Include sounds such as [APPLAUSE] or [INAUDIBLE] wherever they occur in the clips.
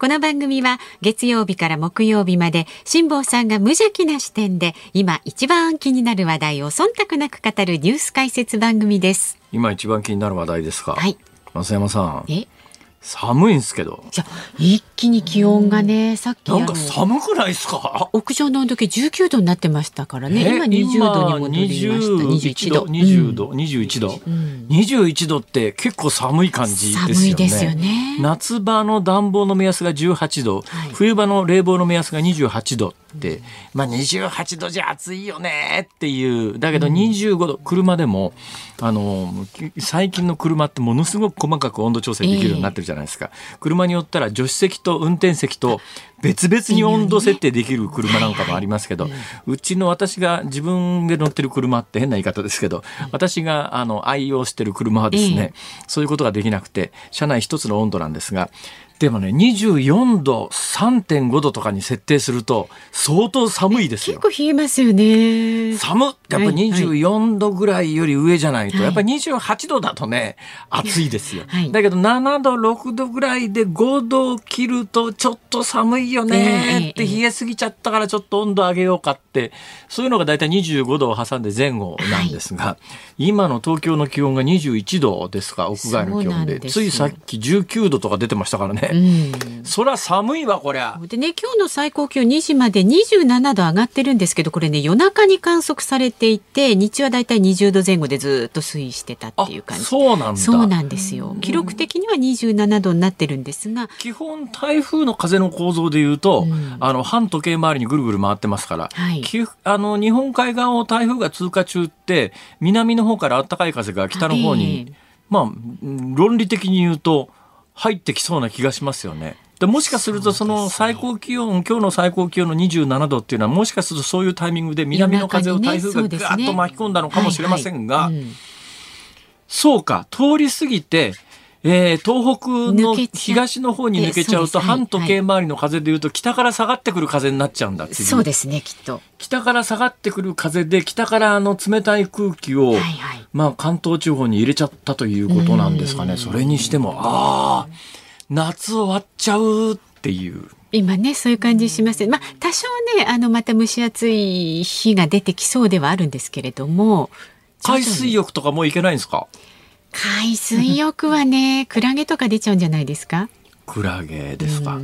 この番組は月曜日から木曜日まで辛坊さんが無邪気な視点で今一番気になる話題を忖度なく語るニュース解説番組です。今一番気になる話題ですか？はい。増山さん。え？寒いんですけど。じゃ一気に気温がね、さっきなんか寒くないですか？屋上の温度計19度になってましたからね。今20度に戻りました。21度。20度、21度、うん。21度って結構寒い感じですよね。寒いですよね。夏場の暖房の目安が18度、はい、冬場の冷房の目安が28度。って、まあ28度じゃ暑いよねっていうだけど25度、車でもあの最近の車ってものすごく細かく温度調整できるようになってるじゃないですか、えー、車によったら助手席と運転席と別々に温度設定できる車なんかもありますけど、うちの私が自分で乗ってる車って変な言い方ですけど、私があの愛用してる車はですね、そういうことができなくて車内一つの温度なんですがでもね、24度、3.5度とかに設定すると、相当寒いですよ。結構冷えますよね。寒やっぱ24度ぐらいより上じゃないと、はい、やっぱり28度だとね、暑いですよ。はい、だけど7度、6度ぐらいで5度を切ると、ちょっと寒いよねって冷えすぎちゃったからちょっと温度上げようかって、そういうのが大体25度を挟んで前後なんですが、はい、今の東京の気温が21度ですか、屋外の気温で。ついさっき19度とか出てましたからね。うん、そりゃ寒いわこりゃ。でね今日の最高気温2時まで27度上がってるんですけどこれね夜中に観測されていて日中はだいたい20度前後でずっと推移してたっていう感じ。そうなんそうなんですよ。記録的には27度になってるんですが基本台風の風の構造でいうと、うん、あの半時計回りにぐるぐる回ってますから、はい、あの日本海側を台風が通過中って南の方から暖かい風が北の方に、はい、まあ論理的に言うと入ってきそうな気がしますよね。でもしかするとその最高気温今日の最高気温の27度っていうのはもしかするとそういうタイミングで南の風を台風がガッと巻き込んだのかもしれませんが、そうか通り過ぎてえー、東北の東の方に抜けちゃうと半時計回りの風でいうと北から下がってくる風になっちゃうんだそうですねきっと。北から下がってくる風で北からあの冷たい空気を、はいはい、まあ、関東地方に入れちゃったということなんですかね。それにしてもああ夏終わっちゃうっていう。今ねそういう感じします。まあ多少ねあのまた蒸し暑い日が出てきそうではあるんですけれども海水浴とかもう行けないんですか？海水浴はね、クラゲとか出ちゃうんじゃないですか？クラゲですか、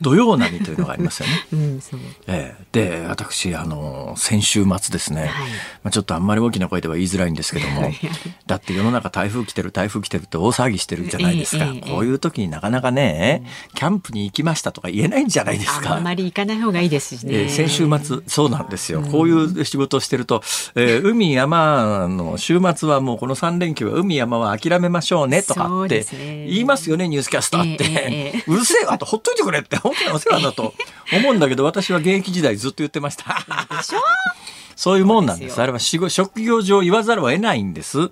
土曜波というのがありますよね。[LAUGHS] うんえー、で私あの先週末ですね、はい、まあ、ちょっとあんまり大きな声では言いづらいんですけども。[LAUGHS] だって世の中台風来てる台風来てるって大騒ぎしてるじゃないですか、えー、こういう時になかなかね、キャンプに行きましたとか言えないんじゃないですか。あんまり行かない方がいいですしね。えー、先週末そうなんですよ、こういう仕事をしてると、えー、海山の週末はもうこの3連休は海山は諦めましょうねとかって言いますよねニュースキャスターって。うるせえわとほっといてくれって本当にお世話だと [LAUGHS] 思うんだけど私は現役時代ずっと言ってました。[LAUGHS] そういうもんなんです。あれは職業上言わざるを得ないんです。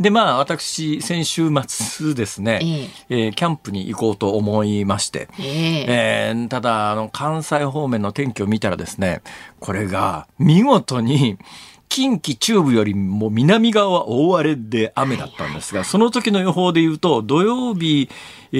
で、まあ、私、先週末ですね、えー、えー、キャンプに行こうと思いまして、えー、えー、ただ、あの、関西方面の天気を見たらですね、これが見事に、近畿中部よりも南側は大荒れで雨だったんですが、その時の予報で言うと、土曜日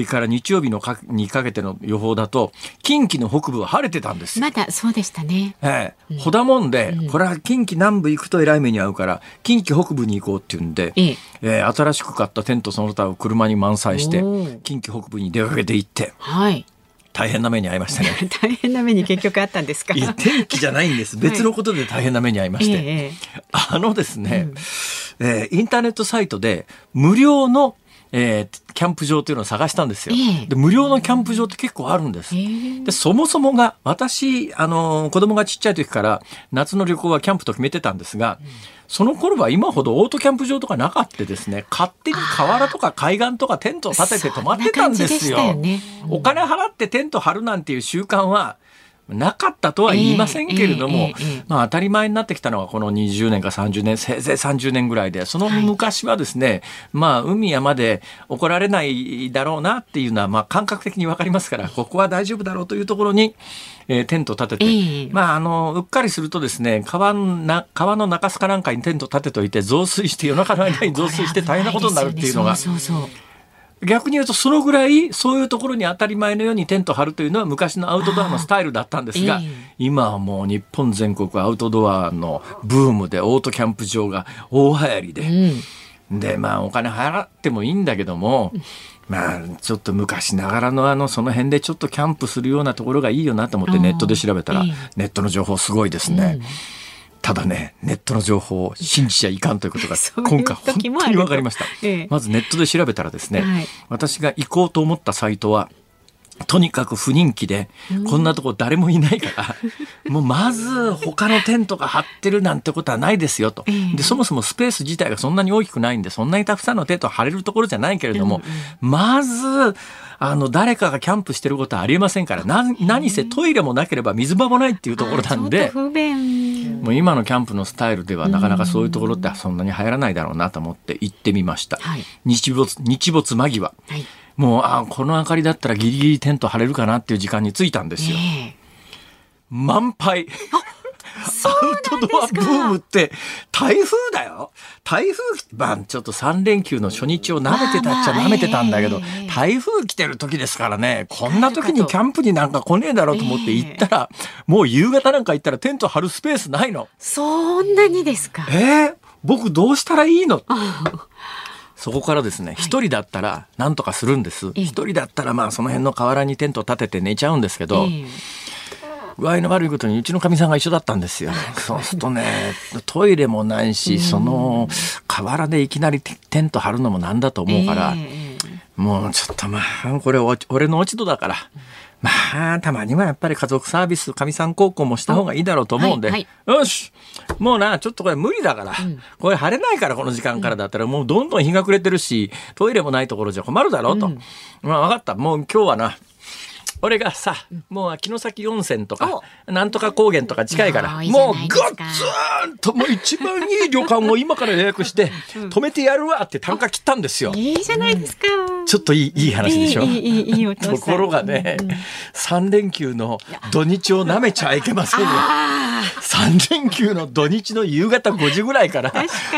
から日曜日のかにかけての予報だと、近畿の北部は晴れてたんですまだそうでしたね。ええ、ほだもんで、これは近畿南部行くとえらい目に遭うから、近畿北部に行こうっていうんで、ええ。新しく買ったテントその他を車に満載して、近畿北部に出かけて行って、はい。大変な目に遭いましたね。[LAUGHS] 大変な目に結局あったんですか？いや天気じゃないんです。別のことで大変な目に遭いまして、はいあのですね、うん、えー、インターネットサイトで無料のえー、キャンプ場というのを探したんですよ、えー、で無料のキャンプ場って結構あるんです、え。ー、でそもそもが私あの子供がちっちゃい時から夏の旅行はキャンプと決めてたんですが、うん、その頃は今ほどオートキャンプ場とかなかったですね勝手に河原とか海岸とかテントを立てて泊まってたんですよ、ね。うん、お金払ってテント張るなんていう習慣はなかったとは言いませんけれども、まあ当たり前になってきたのはこの20年か30年、せいぜい30年ぐらいで、その昔はですね、まあ海山で怒られないだろうなっていうのは、まあ感覚的にわかりますから、ここは大丈夫だろうというところに、えーテントを立てて、ええ。まああの、うっかりするとですね、川のな川の中州かなんかにテント立てといて、増水して夜中の間に増水して大変なことになるっていうのが、そうそうそう逆に言うとそのぐらいそういうところに当たり前のようにテント張るというのは昔のアウトドアのスタイルだったんですが、ええ。今はもう日本全国アウトドアのブームでオートキャンプ場が大流行りで、うん。でまあお金払ってもいいんだけども、まあちょっと昔ながらのあのその辺でちょっとキャンプするようなところがいいよなと思ってネットで調べたら、ええ。ネットの情報すごいですね。ただねネットの情報を信じちゃいかんということが [LAUGHS] 今回本当に分かりました。ええ。まずネットで調べたらですね、はい。私が行こうと思ったサイトはとにかく不人気で、こんなとこ誰もいないから、[LAUGHS] もうまず他のテントが張ってるなんてことはないですよと。ええ。で、そもそもスペース自体がそんなに大きくないんで、そんなにたくさんのテント張れるところじゃないけれども、まず、あの、誰かがキャンプしてることはありえませんから、な、何せトイレもなければ水場もないっていうところなんであちょっ、と不便もう今のキャンプのスタイルではなかなかそういうところってそんなに入らないだろうなと思って行ってみました。はい日没、日没間際。はいもう、あこの明かりだったらギリギリテント張れるかなっていう時間に着いたんですよ。え満杯。アウトドアブームって台風だよ。台風、まあちょっと3連休の初日を舐めてたっちゃ舐めてたんだけど、ええ台風来てる時ですからね、こんな時にキャンプになんか来ねえだろうと思って行ったら、もう夕方なんか行ったらテント張るスペースないの。そんなにですか。えー、僕どうしたらいいの？そこからですね、一、人だったら何とかするんです。ええ。一人だったらまあその辺の河原にテント立てて寝ちゃうんですけど、ええ具合の悪いことにうちのかみさんが一緒だったんですよ。[LAUGHS] そうするとね、トイレもないし、その河原でいきなりテテント張るのもなんだと思うから、ええもうちょっとまあ、これお俺の落ち度だから。まあ、たまにはやっぱり家族サービス、かみさん高校もした方がいいだろうと思うんで、はいよしもうな、ちょっとこれ無理だから、これ晴れないからこの時間からだったら、もうどんどん日が暮れてるし、トイレもないところじゃ困るだろうと。まあ分かった。もう今日はな、俺がさ、もう城崎温泉とか、なんとか高原とか近いから、もうガッツーンと、もう一番いい旅館を今から予約して、止めてやるわって単価切ったんですよ。いいじゃないですか。ちょっといい、いい話でしょ。いい、ところがね、3連休の土日をなめちゃいけませんよ。3連休の土日の夕方5時ぐらいから、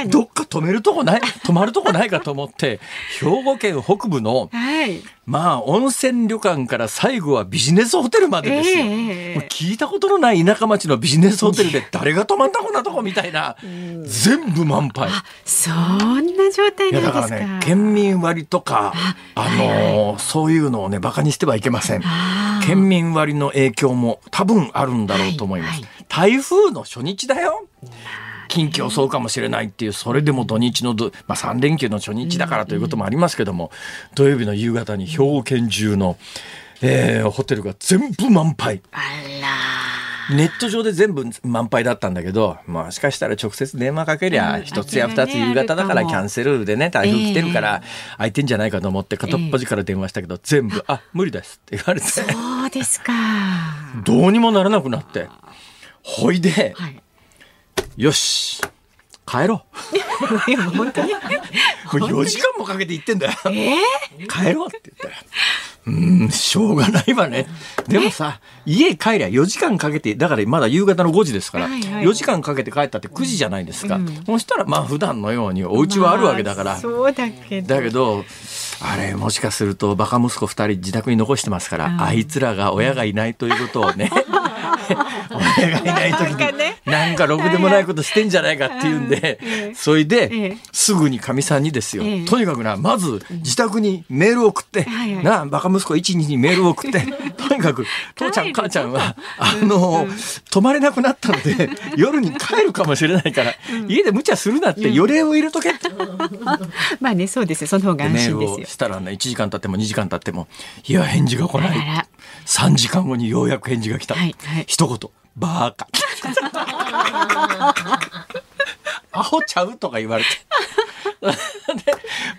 どっか止めるとこない、泊まるとこないかと思って、兵庫県北部の、はい。まあ温泉旅館から最後はビジネスホテルまでですよ。ええもう聞いたことのない田舎町のビジネスホテルで誰が泊まったこんなとこみたいな全部満杯。そんな状態なんですか。らね県民割とかあのーそういうのをねバカにしてはいけません。県民割の影響も多分あるんだろうと思います。はいはい台風の初日だよ。近畿を襲うかもしれないっていうそれでも土日のど、まあ、3連休の初日だからということもありますけども、土曜日の夕方に兵庫県中の、えーホテルが全部満杯。あら。ネット上で全部満杯だったんだけど、まあ、しかしたら直接電話かけりゃ、うん一つや二つ夕方だからキャンセルでね、台風来てるから、空いてんじゃないかと思って片っ端から電話したけど、全部、あ、無理ですって言われて、そうですか。どうにもならなくなって。ほいで、はい。よし、帰ろいや本当に。う。もう4時間もかけて行ってんだよ。え帰ろうって言ったら。うーん、しょうがないわね。でもさ、家帰りゃ4時間かけて、だからまだ夕方の5時ですから、はいはい4時間かけて帰ったって9時じゃないですか。そしたらまあ普段のようにお家はあるわけだから。まあそうだけど。だけど、あれ、もしかすると、バカ息子二人自宅に残してますから、うんあいつらが親がいないということをね、[LAUGHS] 親がいない時に、かろくでもないことしてんじゃないかっていうんでええ、それえでえ、すぐにかみさんにですよ。ええ、とにかくな、まず自宅にメールを送ってな、バカ息子一日にメールを送って、[LAUGHS] とにかく、父ちゃん母ちゃんは、あの、泊まれなくなったので、[LAUGHS] 夜に帰るかもしれないから、家で無茶するなって、予令を入れとけって。[LAUGHS] まあねそうですよ。その方が安心ですよ。したらね1時間経っても2時間経ってもいや返事が来ない。あら。ら3時間後にようやく返事が来た、一言「バーカ」アホちゃうとか言われて。で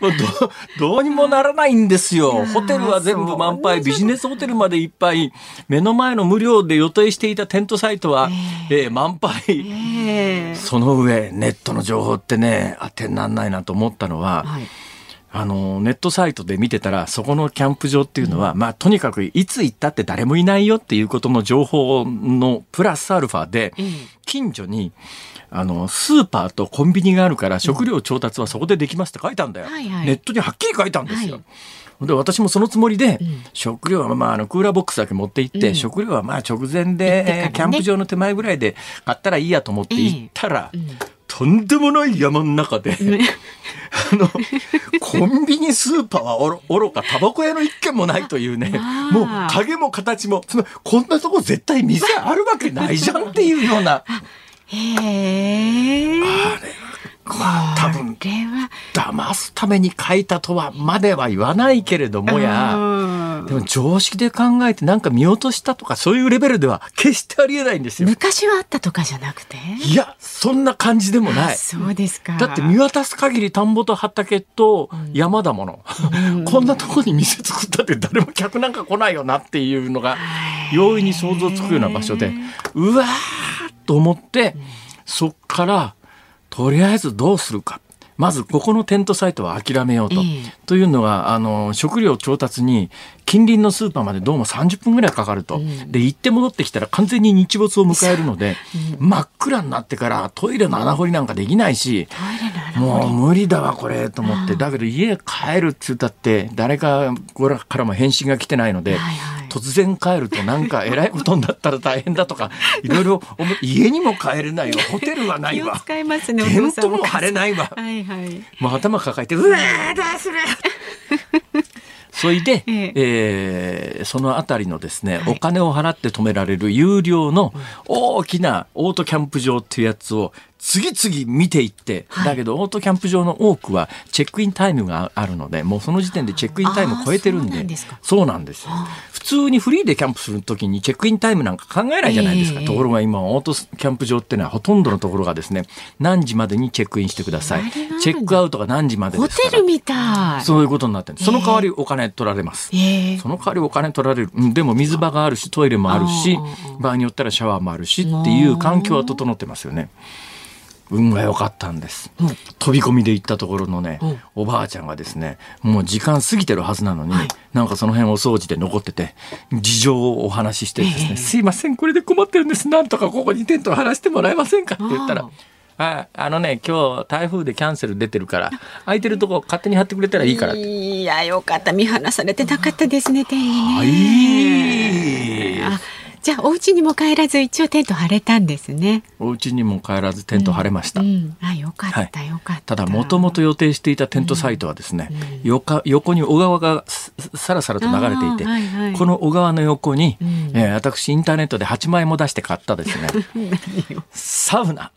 もうどどうにもならないんですよ。ホテルは全部満杯、ビジネスホテルまでいっぱい、目の前の無料で予定していたテントサイトは、えー、えー、満杯、えー、その上、ネットの情報ってね、当てにならないなと思ったのは、はいあの、ネットサイトで見てたら、そこのキャンプ場っていうのは、うん、まあ、とにかくいつ行ったって誰もいないよっていうことの情報のプラスアルファで、近所に、あの、スーパーとコンビニがあるから食料調達はそこでできますって書いたんだよ。はいはい、ネットにはっきり書いたんですよ。はい。で私もそのつもりで、うん、食料はまああのクーラーボックスだけ持って行って、うん、食料はまあ直前で、ね、キャンプ場の手前ぐらいで買ったらいいやと思って行ったら、うん、とんでもない山の中で、あのコンビニスーパーはおろおろかタバコ屋の一軒もないというね。もう影も形もこんなとこ絶対店あるわけないじゃんっていうような。へえ。あれまあ多分騙すために書いたとはまでは言わないけれどもやでも常識で考えてなんか見落としたとかそういうレベルでは決してありえないんですよ。昔はあったとかじゃなくて？いやそんな感じでもない。そうですか。だって見渡す限り田んぼと畑と山だもの、うん、こんなとこに店作ったって誰も客なんか来ないよなっていうのが容易に想像つくような場所でうわーと思って、そっからとりあえずどうするか。まずここのテントサイトは諦めようと。というのはあの食料調達に近隣のスーパーまでどうも30分ぐらいかかると、うん、で行って戻ってきたら完全に日没を迎えるので、うん、真っ暗になってからトイレの穴掘りなんかできないしもう無理だわこれと思って。だけど家帰るっつったって誰かからも返信が来てないので、突然帰るとなんかえらいことになったら大変だとかいろいろ家にも帰れないわ。ホテルはないわ。使いますねテントも張れないわ、はいはい、もう頭抱えてうわーどうする。それで、[LAUGHS] ええ。えー、その辺りのですね、はい、お金を払って止められる有料の大きなオートキャンプ場っていうやつを次々見ていって、はい、だけどオートキャンプ場の多くはチェックインタイムがあるのでもうその時点でチェックインタイム超えてるんでそうなんですよ。普通にフリーでキャンプするときにチェックインタイムなんか考えないじゃないですか、えー、ところが今オートキャンプ場っていうのはほとんどのところがですね何時までにチェックインしてください。チェックアウトが何時までホテルみたい。そういうことになってるその代わりお金取られます、えー、その代わりお金取られる。でも水場があるしトイレもあるし場合によったらシャワーもあるしっていう環境は整ってますよね。運が良かったんです、うん、飛び込みで行ったところのね、うん、おばあちゃんがですねもう時間過ぎてるはずなのに、はい、なんかその辺お掃除で残ってて事情をお話ししてですね、えー、すいませんこれで困ってるんです。なんとかここにテントを張らせてもらえませんかって言ったらああ。のね今日台風でキャンセル出てるから空いてるとこ勝手に貼ってくれたらいいから。いやよかった。見放されてなかったですね店員。ね。はいじゃあお家にも帰らず一応テント張れたんですね。お家にも帰らずテント張れました。うん。うん、あよかった、はい、よかった。ただもともと予定していたテントサイトはですね、うん、横横に小川がさらさらと流れていて、はいはい、この小川の横に、うん、えー、私インターネットで8万円も出して買ったですね。[LAUGHS] サウナ。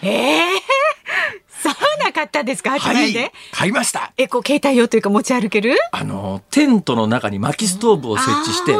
ええー？サウナ買ったんですか？8万円で、はい、買いました。えこう携帯用というか持ち歩ける？あのテントの中に薪ストーブを設置して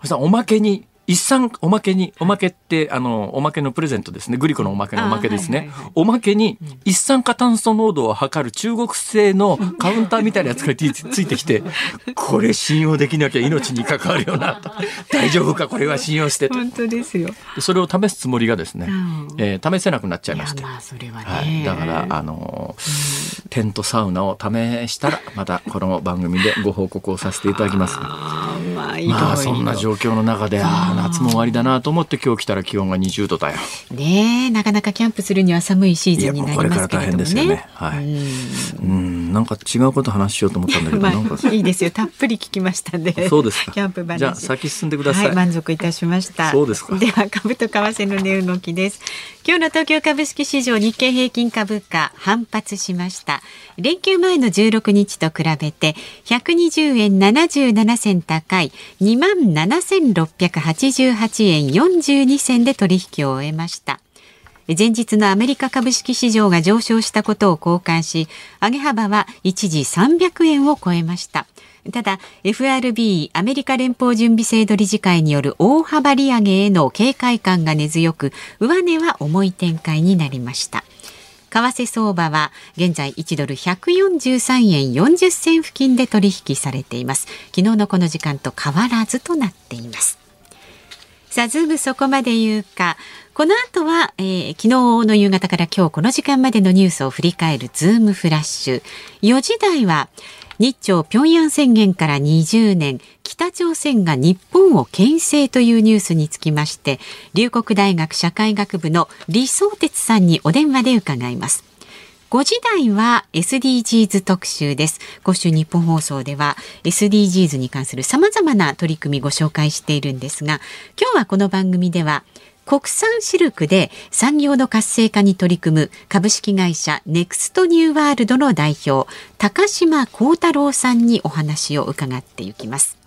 そしたらおまけに一産おまけにおまけってあのおまけのプレゼントですね。グリコのおまけのおまけですね、はいはいはい、おまけに一酸化炭素濃度を測る中国製のカウンターみたいなやつがついてきて [LAUGHS] これ信用できなきゃ命に関わるよなと大丈夫か？これは信用して。本当ですよ。それを試すつもりがですね、うん、えー、試せなくなっちゃいまして。まあそれは、ね、はい、だからあのー、テントサウナを試したらまたこの番組でご報告をさせていただきます。あまあ、まあそんな状況の中であ夏も終わりだなと思って今日来たら気温が20度だよ。ねなかなかキャンプするには寒いシーズンになりますけれどもね。ねはい。うんなんか違うこと話しようと思ったんだけど、まあ、[LAUGHS] いいですよたっぷり聞きましたんで。[LAUGHS] そうですか。キャンプ話。じゃあ先進んでください。はい、満足いたしました。そうですか。では株と為替の値動きです。今日の東京株式市場日経平均株価反発しました。連休前の16日と比べて120円77銭高い2万88円42銭で取引を終えました。前日のアメリカ株式市場が上昇したことを好感し、上げ幅は一時300円を超えました。ただ FRB アメリカ連邦準備制度理事会による大幅利上げへの警戒感が根強く上値は重い展開になりました為替相場は現在1ドル143円40銭付近で取引されています昨日のこの時間と変わらずとなっていますさあズームそこまで言うか。この後は、えー、昨日の夕方から今日この時間までのニュースを振り返るズームフラッシュ。4時台は日朝平壌宣言から20年北朝鮮が日本を牽制というニュースにつきまして龍谷大学社会学部の李相哲さんにお電話で伺います。5時台は SDGs 特集です。今週日本放送では SDGs に関する様々な取り組みご紹介しているんですが、今日はこの番組では国産シルクで産業の活性化に取り組む株式会社ネクストニューワールドの代表高島幸太郎さんにお話を伺っていきます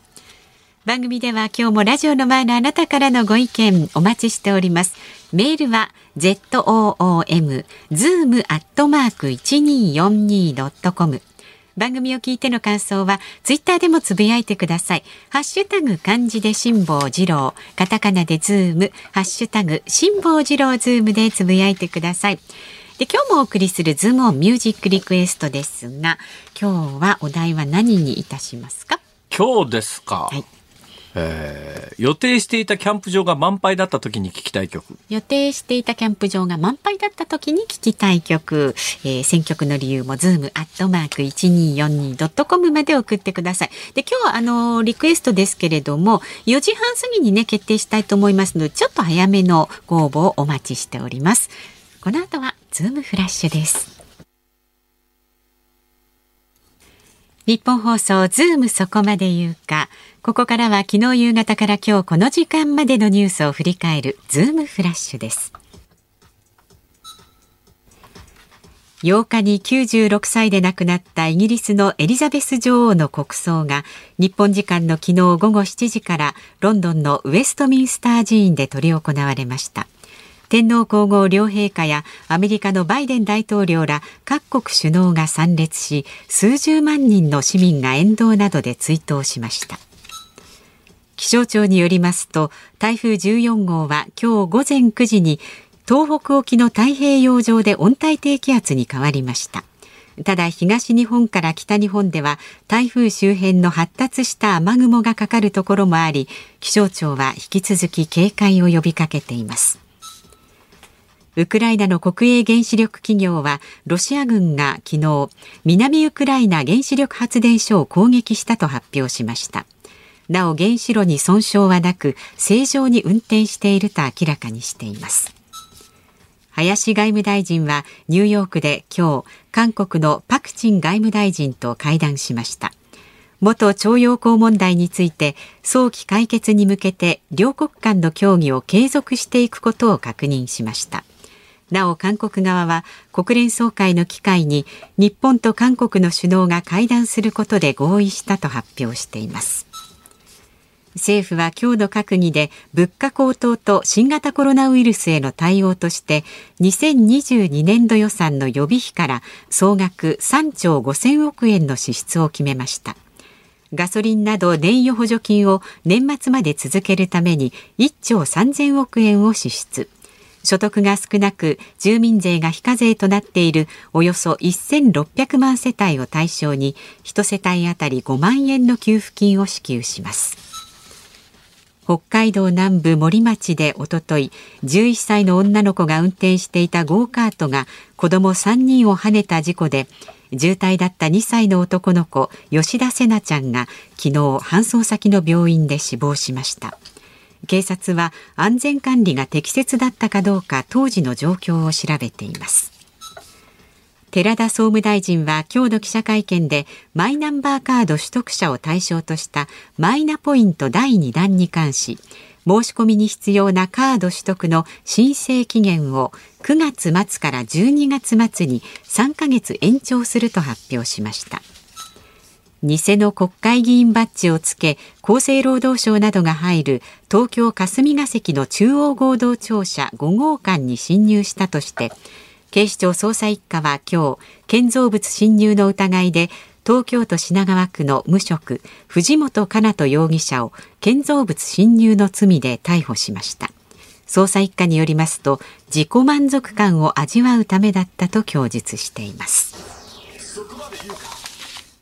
番組では今日もラジオの前のあなたからのご意見お待ちしておりますメールは zoom zoom アットマーク 1242.com 番組を聞いての感想はツイッターでもつぶやいてください。ハッシュタグ漢字で辛坊治郎、カタカナでズーム、ハッシュタグ辛坊治郎ズームでつぶやいてください。で今日もお送りするズームオンミュージックリクエストですが、今日はお題は何にいたしますか？今日ですか。はいえー、予定していたキャンプ場が満杯だった時に聞きたい曲。予定していたキャンプ場が満杯だった時に聞きたい曲、えー、選曲の理由もズームアットマーク 1242.com まで送ってください。で今日はあのリクエストですけれども4時半過ぎにね決定したいと思いますのでちょっと早めのご応募をお待ちしております。この後はズームフラッシュです。ニッポン放送ズームそこまで言うか。ここからは昨日夕方から今日この時間までのニュースを振り返るズームフラッシュです。8日に96歳で亡くなったイギリスのエリザベス女王の国葬が日本時間の昨日午後7時からロンドンのウェストミンスター寺院で執り行われました。天皇皇后両陛下やアメリカのバイデン大統領ら各国首脳が参列し数十万人の市民が沿道などで追悼しました。気象庁によりますと台風14号は今日午前9時に東北沖の太平洋上で温帯低気圧に変わりました。ただ東日本から北日本では台風周辺の発達した雨雲がかかるところもあり気象庁は引き続き警戒を呼びかけています。ウクライナの国営原子力企業はロシア軍が昨日南ウクライナ原子力発電所を攻撃したと発表しました。なお原子炉に損傷はなく正常に運転していると明らかにしています。林外務大臣はニューヨークで今日韓国のパク・チン外務大臣と会談しました。元徴用工問題について早期解決に向けて両国間の協議を継続していくことを確認しました。なお韓国側は国連総会の機会に日本と韓国の首脳が会談することで合意したと発表しています。政府は今日の閣議で物価高騰と新型コロナウイルスへの対応として2022年度予算の予備費から総額3兆5000億円の支出を決めました。ガソリンなど燃油補助金を年末まで続けるために1兆3000億円を支出。所得が少なく住民税が非課税となっているおよそ1600万世帯を対象に1世帯当たり5万円の給付金を支給します。北海道南部森町でおととい11歳の女の子が運転していたゴーカートが子ども3人をはねた事故で重体だった2歳の男の子吉田瀬奈ちゃんが昨日搬送先の病院で死亡しました。警察は安全管理が適切だったかどうか当時の状況を調べています。寺田総務大臣は今日の記者会見でマイナンバーカード取得者を対象としたマイナポイント第2弾に関し申し込みに必要なカード取得の申請期限を9月末から12月末に3ヶ月延長すると発表しました。偽の国会議員バッジをつけ厚生労働省などが入る東京霞が関の中央合同庁舎5号館に侵入したとして警視庁捜査一課は今日建造物侵入の疑いで東京都品川区の無職藤本加奈人容疑者を建造物侵入の罪で逮捕しました。捜査一課によりますと自己満足感を味わうためだったと供述しています。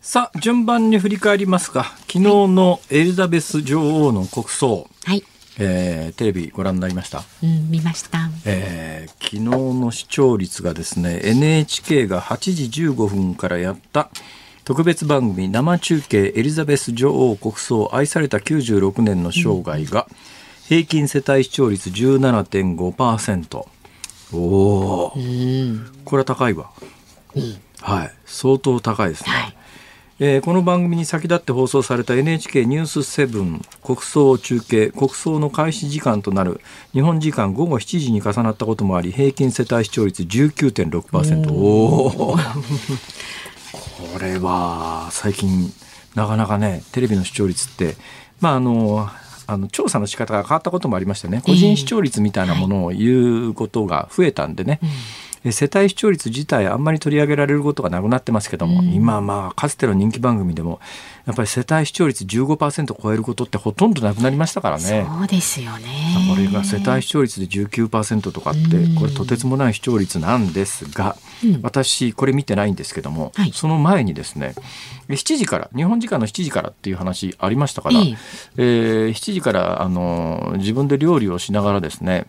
さあ順番に振り返りますか。昨日のエリザベス女王の国葬、はい。えー、テレビご覧になりました、うん、見ました、えー、昨日の視聴率がですね NHK が8時15分からやった特別番組生中継エリザベス女王国葬愛された96年の生涯が平均世帯視聴率17.5%おお、うん、これは高いわ、うん、はい。相当高いですね、はいえー、この番組に先立って放送された NHK ニュース7国葬中継国葬の開始時間となる日本時間午後7時に重なったこともあり平均世帯視聴率19.6%おおこれは最近なかなかねテレビの視聴率ってまああのあの調査の仕方が変わったこともありましてね個人視聴率みたいなものを言うことが増えたんでね、えーはい世帯視聴率自体あんまり取り上げられることがなくなってますけども、うん、今まあかつての人気番組でもやっぱり世帯視聴率15%超えることってほとんどなくなりましたからね。そうですよね。これが世帯視聴率で19%とかってこれとてつもない視聴率なんですが、うん、私これ見てないんですけども、はい、その前にですね7時から日本時間の7時からっていう話ありましたから、ええ。ー、7時からあの自分で料理をしながらですね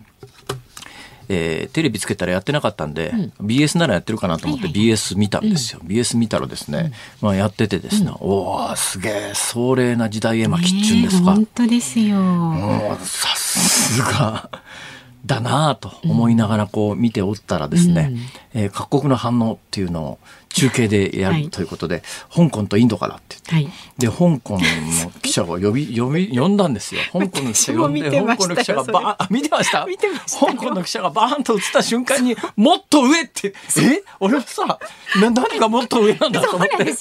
えー、テレビつけたらやってなかったんで、うん、BS ならやってるかなと思って BS 見たんですよ、うん、BS 見たらですね、うん、まあ、やっててですね、うん、おおすげえ壮麗な時代絵巻っちゅうんですか、本当ですよ。さすがだなと思いながらこう見ておったらですね、うん、えー、各国の反応っていうのを中継でやるということで、はい、香港とインドからって言って、はい、で香港の記者を呼び [LAUGHS] 呼び呼んだんですよ。香港の記者呼んで香港の記者がバー [LAUGHS] ン見てました。香港の記者がバーンと映った瞬間にもっと上ってえ？俺はさな何がもっと上なんだと思って。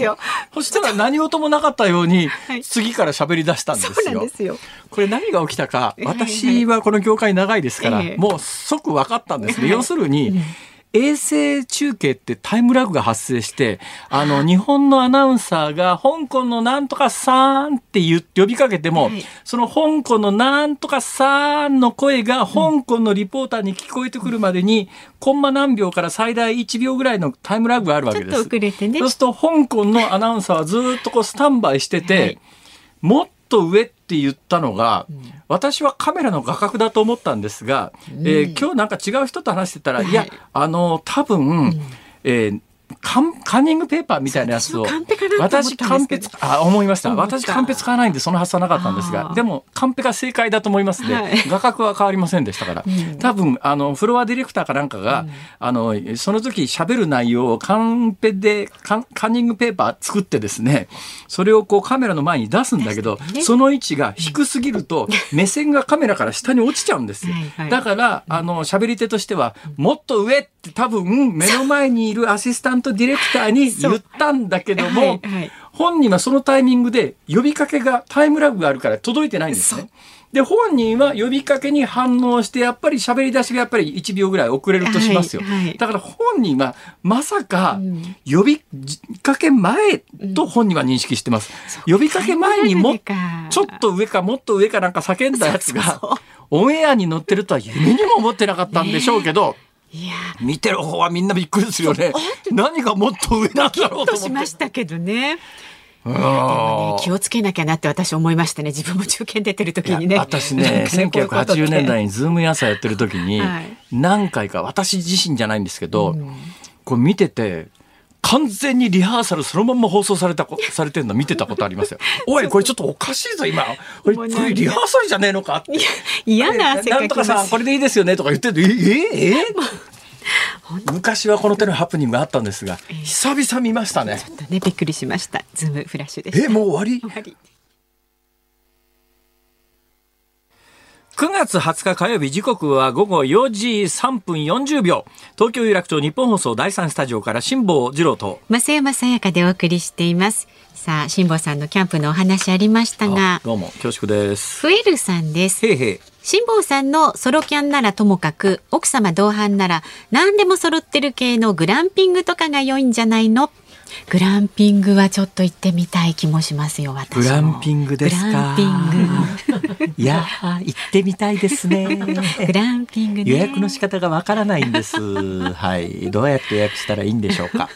そしたら何事もなかったように、次から喋り出したんですよ。これ何が起きたか。私はこの業界長いですから、もう即分かったんですね。要するに、衛星中継ってタイムラグが発生して、あの、日本のアナウンサーが香港のなんとかさんって言って呼びかけても、はい、その香港のなんとかさんの声が香港のリポーターに聞こえてくるまでに、うん、コンマ何秒から最大1秒ぐらいのタイムラグがあるわけです。ちょっと遅れてね。そうすると、香港のアナウンサーはずっとこうスタンバイしてて、はい、もっと上って言ったのが、うん、私はカメラの画角だと思ったんですが、えー、今日なん。か違う人と話してたら、い、やあの多分、えーカンカンニングペーパーみたいなやつを私カンペあ思いました。私カンペ使わないんでその発想なかったんですがでもカンペが正解だと思いますね、はい、画角は変わりませんでしたから、うん、多分あのフロアディレクターかなんかが、うん、あのその時喋る内容をカンペでカンカンニングペーパー作ってですねそれをこうカメラの前に出すんだけど、ね、その位置が低すぎると目線がカメラから下に落ちちゃうんですよ、はいはい、だからあの喋り手としてはもっと上って多分目の前にいるアシスタントディレクターに言ったんだけども、はいはい、本人はそのタイミングで呼びかけがタイムラグがあるから届いてないんですね。で、本人は呼びかけに反応して、やっぱり喋り出しがやっぱり1秒ぐらい遅れるとしますよ。はいはい、だから本人はまさか呼びかけ前と本人は認識してます。う。ん、呼びかけ前にもちょっと上かもっと上かなんか叫んだやつがオンエアに乗ってるとは夢にも思ってなかったんでしょうけど、ねいや見てる方はみんなびっくりするよね。何がもっと上なんだろうとしましたけどね。でもね、気をつけなきゃなって私思いましたね。自分も中堅出てる時にね。私ね、1980年代にズーム朝やってる時に、何回か、私自身じゃないんですけど、こう見てて、完全にリハーサルそのまま放送された [LAUGHS] されてるの見てたことありますよ。[LAUGHS] おいこれちょっとおかしいぞ今。これこれリハーサルじゃねえのか。嫌な汗なんとかさこれでいいですよねとか言ってるえええ？[LAUGHS] 昔はこの手のハプニングがあったんですが、久々見ましたね。ちょっとねびっくりしました。ズームフラッシュでえもう終わり？終わり。9月20日火曜日時刻は午後4時3分40秒。東京有楽町日本放送第三スタジオから辛坊治郎と。増山さやかでお送りしています。さあ辛坊さんのキャンプのお話ありましたが。どうも恐縮です。フエルさんです。へへ辛坊さんのソロキャンならともかく奥様同伴なら何でも揃ってる系のグランピングとかが良いんじゃないの？グランピングはちょっと行ってみたい気もしますよ私グランピングですか。グランピング。いや行ってみたいですね。グランピング、ね、予約の仕方がわからないんです。はい。どうやって予約したらいいんでしょうか。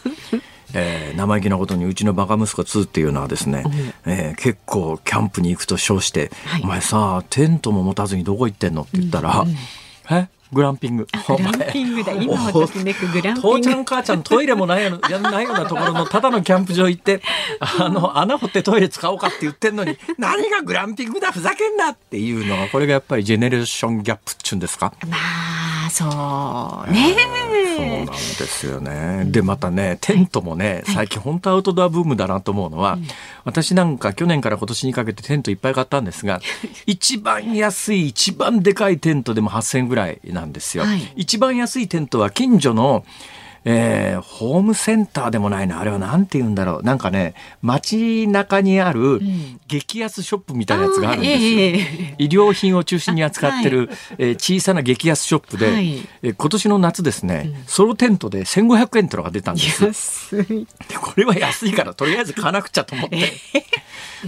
えー、生意気なことにうちのバカ息子2っていうのはですね、えー、結構キャンプに行くと称して、はい、お前さテントも持たずにどこ行ってんのって言ったら、うんうん、え？グランピング。グランピングだ。今はときめくグランピング。父ちゃん母ちゃんトイレもないよ [LAUGHS] やないようなところのただのキャンプ場行って、あの、穴掘ってトイレ使おうかって言ってんのに、[LAUGHS] 何がグランピングだふざけんなっていうのが、これがやっぱりジェネレーションギャップっちゅうんですか？まあ、そうね。そうなんですよね。で、またね、テントもね、最近本当アウトドアブームだなと思うのは、私なんか去年から今年にかけてテントいっぱい買ったんですが、[LAUGHS] 一番安い、一番でかいテントでも8000円ぐらいなんですよ。はい、一番安いテントは近所のえー、ホームセンターでもないな。あれはなんて言うんだろう。なんかね街中にある激安ショップみたいなやつがあるんですよ、えー、医療品を中心に扱ってる、はい、えー、小さな激安ショップで、はい、えー、今年の夏ですね、うん、ソロテントで1500円ってのが出たんですでこれは安いからとりあえず買わなくちゃと思って、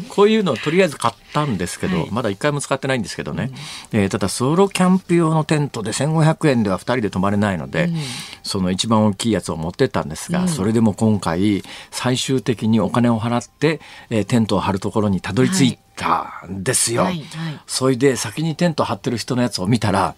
こういうのをとりあえず買ったんですけど、はい、まだ一回も使ってないんですけどね、うん、えー、ただソロキャンプ用のテントで1500円では2人で泊まれないので、うん、その一番大きいやつを持ってったんですが、うん、それでも今回最終的にお金を払って、えー、テントを張るところにたどり着いたんですよ。はいはいはい、それで先にテント張ってる人のやつを見たら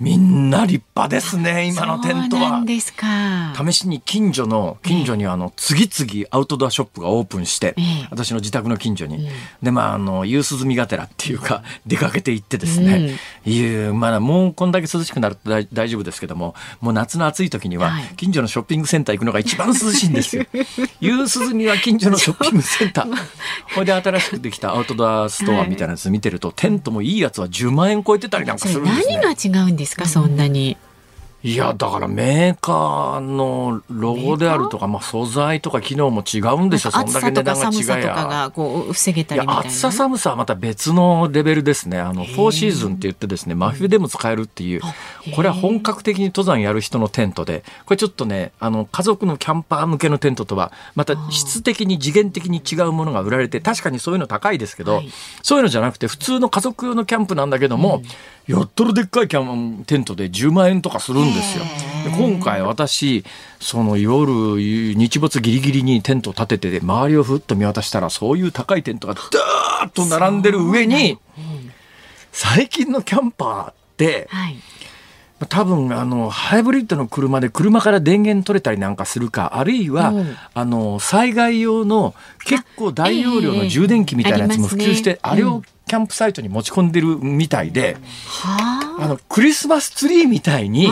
みんな立派ですね今のテントは。試しに近所の近所にあの次々アウトドアショップがオープンして、私の自宅の近所に、でまああの夕涼みがてらっていうか出かけて行ってですね、いうまだもうこんだけ涼しくなると大丈夫ですけどももう夏の暑い時には近所のショッピングセンター行くのが一番涼しいんですよ。[LAUGHS] 夕涼みは近所のショッピングセンター。[LAUGHS] これで新しくできたアウトドアストアみたいなやつ見てると、テントもいいやつは10万円超えてたりなんかするんですね。何が違うんですか？そんなに。いやだからメーカーのロゴであるとか、まあ、素材とか機能も違うんでしょそんだけ値段が違いやこう防げたり暑さ寒さはまた別のレベルですね。あのフォーシーズンって言ってですね真冬でも使えるっていう。これは本格的に登山やる人のテントで。これちょっとねあの家族のキャンパー向けのテントとはまた質的に次元的に違うものが売られて確かにそういうの高いですけど、はい、そういうのじゃなくて普通の家族用のキャンプなんだけども、うんやったらでっかいキャンテントで10万円とかするんですよ。で今回私その夜日没ギリギリにテント立てて周りをふっと見渡したらそういう高いテントがダーッと並んでる上に最近のキャンパーって、はい多分あのハイブリッドの車で車から電源取れたりなんかするかあるいは、うん、あの災害用の結構大容量の充電器みたいなやつも普及して、あれをキャンプサイトに持ち込んでるみたいで、あ。のクリスマスツリーみたいに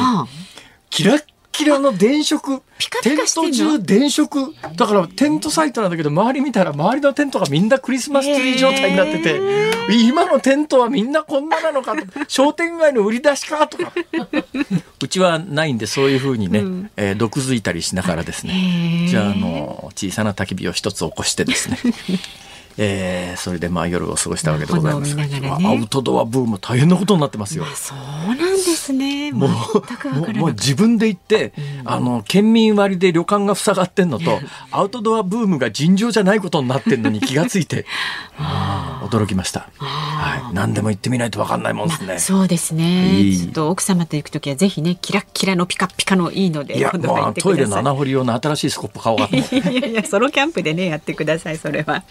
キラッキラの電飾テント中電飾だからテントサイトなんだけど周り見たら周りのテントがみんなクリスマスツリー状態になってて今のテントはみんなこんななのかと。商店街の売り出しかとか。[LAUGHS] うちはないんでそういうふうにね、うん、えー、毒づいたりしながらですね。じゃああの小さな焚き火を一つ起こしてですねえー、それでまあ夜を過ごしたわけでございますが、ね、アウトドアブーム大変なことになってますよ。そうなんですね。もうもう自分で行って、うん、あの県民割で旅館が塞がってんのとアウトドアブームが尋常じゃないことになってんのに気がついて [LAUGHS] 驚きました。はい、何でも行ってみないと分かんないもんですね。まあ、そうですね。ちょっと奥様と行くときはぜひねキラッキラのピカピカのいいのでいやもうトイレの穴掘り用の新しいスコップ買おうか [LAUGHS] いやいやソロキャンプでねやってくださいそれは。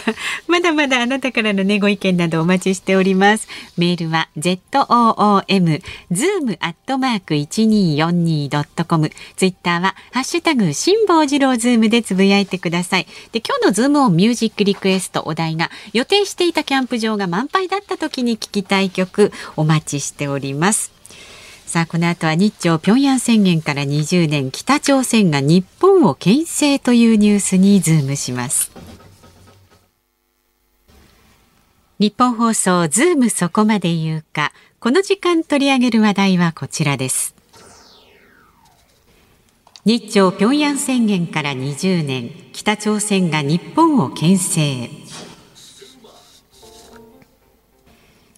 [LAUGHS] まだまだあなたからのねご意見などお待ちしております。メールは z o o m zoom アットマーク一二四二ドットコム。ツイッターはハッシュタグ辛坊治郎ズームでつぶやいてください。で今日のズームオンミュージックリクエストお題が予定していたキャンプ場が満杯だった時に聞きたい曲お待ちしております。さあこの後は日朝平壌宣言から20年北朝鮮が日本を牽制というニュースにズームします。日本放送ズームそこまで言うか。この時間取り上げる話題はこちらです。日朝平壌宣言から20年。北朝鮮が日本を牽制。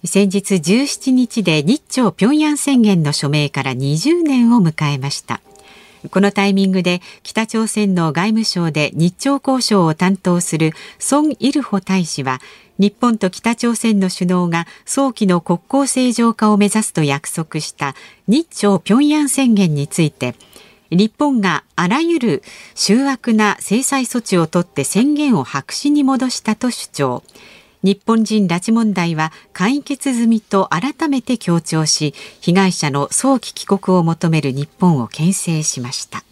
先日17日で日朝平壌宣言の署名から20年を迎えました。このタイミングで北朝鮮の外務省で日朝交渉を担当するソン・イルホ大使は日本と北朝鮮の首脳が早期の国交正常化を目指すと約束した日朝平壌宣言について日本があらゆる醜悪な制裁措置を取って宣言を白紙に戻したと主張。日本人拉致問題は解決済みと改めて強調し被害者の早期帰国を求める日本を牽制しました。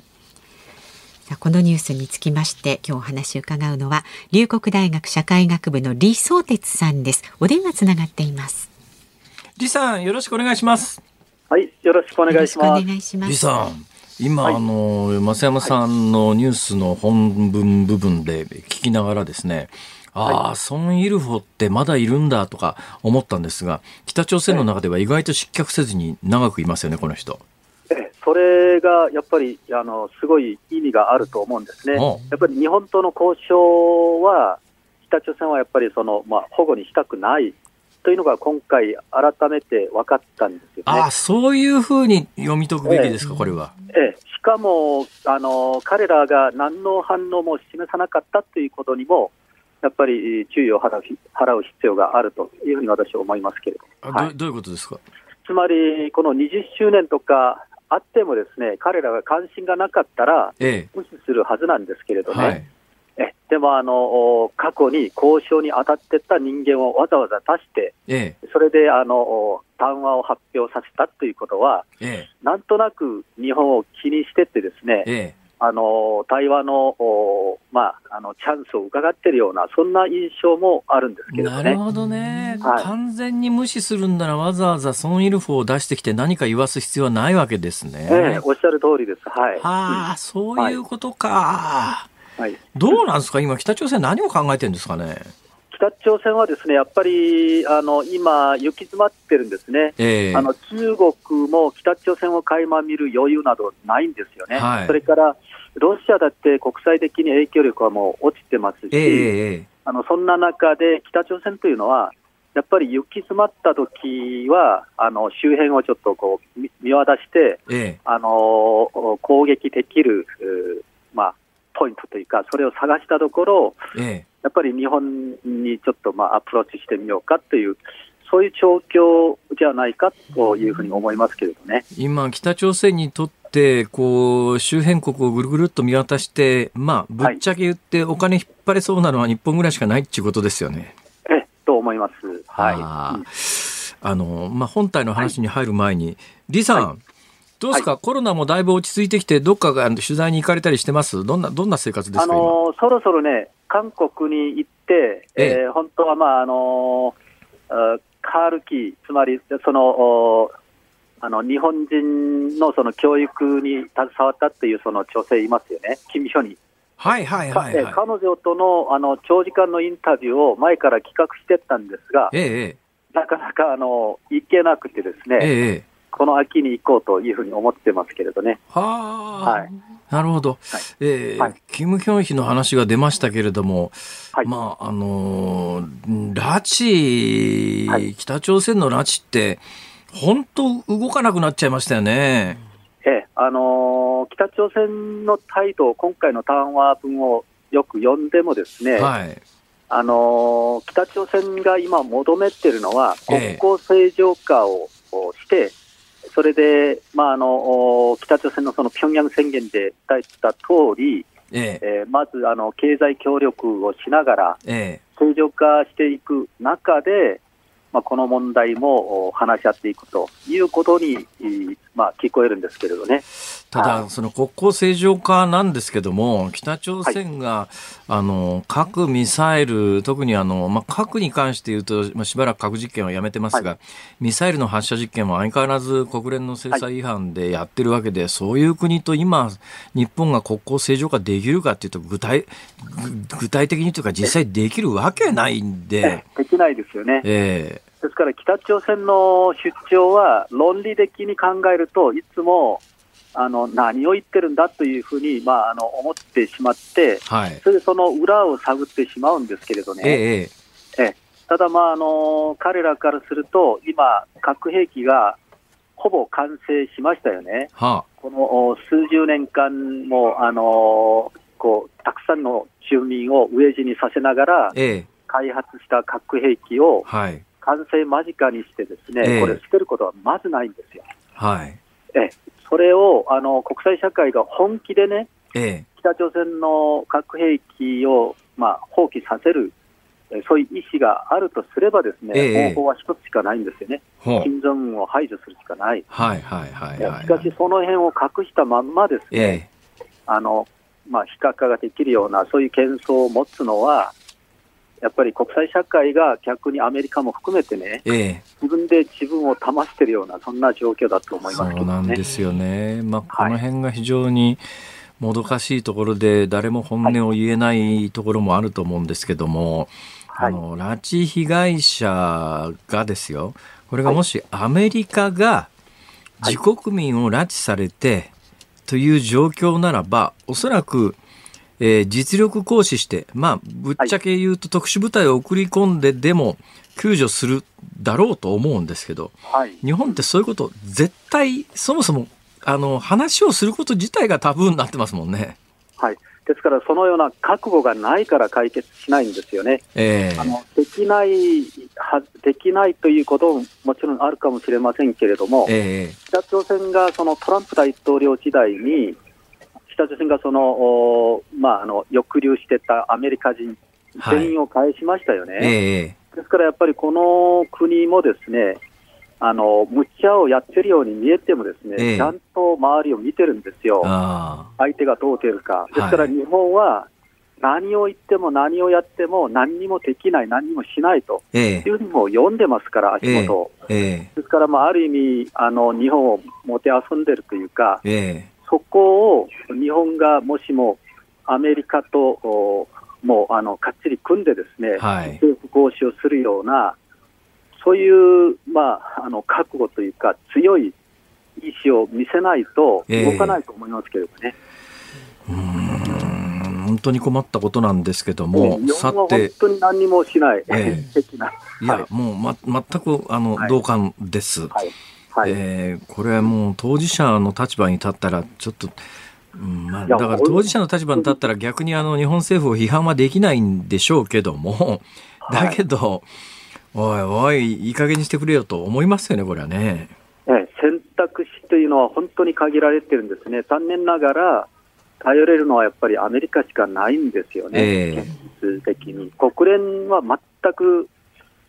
このニュースにつきまして今日お話を伺うのは龍谷大学社会学部の李相哲さんです。お電話つながっています。李さんよろしくお願いします。はいよろしくお願いします。李さん今、はい、あの増山さんのニュースの本文部分で聞きながらですね、ああ、はい、ソン・イルフォってまだいるんだとか思ったんですが、北朝鮮の中では意外と失脚せずに長くいますよね、この人。それがやっぱりあのすごい意味があると思うんですね。やっぱり日本との交渉は、北朝鮮はやっぱりその、まあ、保護にしたくないというのが今回、改めて分かったんですよ、ね、あそういうふうに読み解くべきですか、えこれは。ええ、しかもあの、彼らが何の反応も示さなかったということにも、やっぱり注意を払う払う必要があるというふうに私は思いますけれども、はい、どういうことですか？つまり、この20周年とかあっても、ですね彼らが関心がなかったら、無視するはずなんですけれどね、はい、えでもあの、過去に交渉に当たってた人間をわざわざ出して、ええ、それであの談話を発表させたということは、ええ、なんとなく日本を気にしてってですね、えあの対話の,、まあ、あのチャンスを伺っているような、そんな印象もあるんですけどね。なるほどね、はい、完全に無視するんなら、わざわざソン・イルフォを出してきて、何か言わす必要はないわけですね。えー、おっしゃる通りです。はい。はあ、そういうことか。はい、どうなんですか、今、北朝鮮、何を考えてるんですかね？北朝鮮はですねやっぱりあの今、行き詰まってるんですね、えー、あの中国も北朝鮮を垣間見る余裕などないんですよね、はい、それからロシアだって国際的に影響力はもう落ちてますし、えー、あのそんな中で北朝鮮というのは、やっぱり行き詰まった時はあの周辺をちょっとこう見渡して、えあの攻撃できる、まあ、ポイントというか、それを探したところ、えやっぱり日本にちょっとまあアプローチしてみようかという、そういう状況じゃないかというふうに思いますけれどね。今、北朝鮮にとってこう周辺国をぐるぐるっと見渡して、まあ、ぶっちゃけ言って、お金引っ張れそうなのは日本ぐらいしかないっていうことですよね。えと思います。はい、あのまあ、本体の話に入る前に、李さん、はい。どうですか、はい、コロナもだいぶ落ち着いてきて、どっかが取材に行かれたりしてます？どんな、どんな生活ですか、あのそろそろね、韓国に行って、ええ。えー、本当は、まああのカールキー、つまりそのあの日本人のその教育に携わったっていうその女性いますよね、キム・ヒョニ。はいはいはい、はい、彼女とのあの長時間のインタビューを前から企画してたんですが、ええ、なかなかあの行けなくてですね、ええ、この秋に行こうというふうに思ってますけれどね。はあ、はい、なるほど、はい。えーはい、キム・ヒョンヒの話が出ましたけれども、はい、まああのー、拉致、はい、北朝鮮の拉致って、本当、動かなくなっちゃいましたよね。ええあのー、北朝鮮の態度、今回の談話文をよく読んでもですね、はい。あのー、北朝鮮が今求めてるのは、国交正常化をして、ええそれで、まあ、あの北朝鮮のその平壌宣言で伝えた通り、ええ。えー、まずあの経済協力をしながら、正常化していく中で、まあ、この問題も話し合っていくということに、まあ、聞こえるんですけれどね。ただ、その国交正常化なんですけども、北朝鮮が、はい、あの核・ミサイル、特にあの、まあ、核に関して言うと、まあ、しばらく核実験はやめてますが、はい、ミサイルの発射実験も相変わらず国連の制裁違反でやってるわけで、はい、そういう国と今、日本が国交正常化できるかっていうと、具体具体的にというか、実際できるわけないんで。できないですよね。えーですから北朝鮮の出張は論理的に考えるといつもあの何を言ってるんだというふうに、まあ、あの思ってしまって、はい、それでその裏を探ってしまうんですけれどね、えええただ、まああの、彼らからすると、今、核兵器がほぼ完成しましたよね、はあ、この数十年間も、あのこうたくさんの住民を飢え死にさせながら、開発した核兵器を完成間近にしてですね、これ捨てることはまずないんですよ。はい、えそれをあの国際社会が本気でね、北朝鮮の核兵器を、まあ、放棄させるそういう意思があるとすれば、ですね、え方法は一つしかないんですよね、金正恩を排除するしかない、はいはいはいはい、しかし、その辺を隠したまんまですね、え。あのまあ、非核化ができるような、そういう喧騒を持つのは、やっぱり国際社会が逆にアメリカも含めてね、え自分で自分を騙しているような、そんな状況だと思います、ね、そうなんですよね、まあ、この辺が非常に、もどかしいところで誰も本音を言えないところもあると思うんですけども、あの拉致被害者がですよ。これがもしアメリカが自国民を拉致されてという状況ならばおそらく、えー、実力行使してまあぶっちゃけ言うと特殊部隊を送り込んででも救助するだろうと思うんですけど、はい、日本ってそういうこと絶対そもそもあの話をすること自体がタブーになってますもんね。はい。ですから、そのような覚悟がないから解決しないんですよね。えー、あのできないは、できないということももちろんあるかもしれませんけれども、えー、北朝鮮がそのトランプ大統領時代に、北朝鮮がその、まあ、あの抑留してたアメリカ人全員を返しましたよね。はいえー、ですからやっぱりこの国もですね、あの無茶をやってるように見えても、ですね、ええ、ちゃんと周りを見てるんですよ、相手がどう出るか。ですから日本は何を言っても何をやっても何にもできない、何にもしないというふうにも読んでますから、足元え、ですから、まあ、ある意味あの、日本をもてあそんでるというか、そこを日本がもしもアメリカともうあのかっちり組んで、ですね、はい、政府交渉するような、そういう、まあ、あの覚悟というか、強い意志を見せないと動かないと思いますけれどね。えー、本当に困ったことなんですけども、さて、本当に何もしない、[LAUGHS] えー、いや、もう、ま、全くあの、はい、同感です。はいはい、えー、これはもう当事者の立場に立ったら、ちょっと、うんまあ、だから当事者の立場に立ったら逆にあの日本政府を批判はできないんでしょうけども、だけど、はいおいおい、いい加減にしてくれよと思いますよね、これはね。ね選択肢というのは本当に限られてるんですね。残念ながら、頼れるのはやっぱりアメリカしかないんですよね、えー、現実的に。国連は全く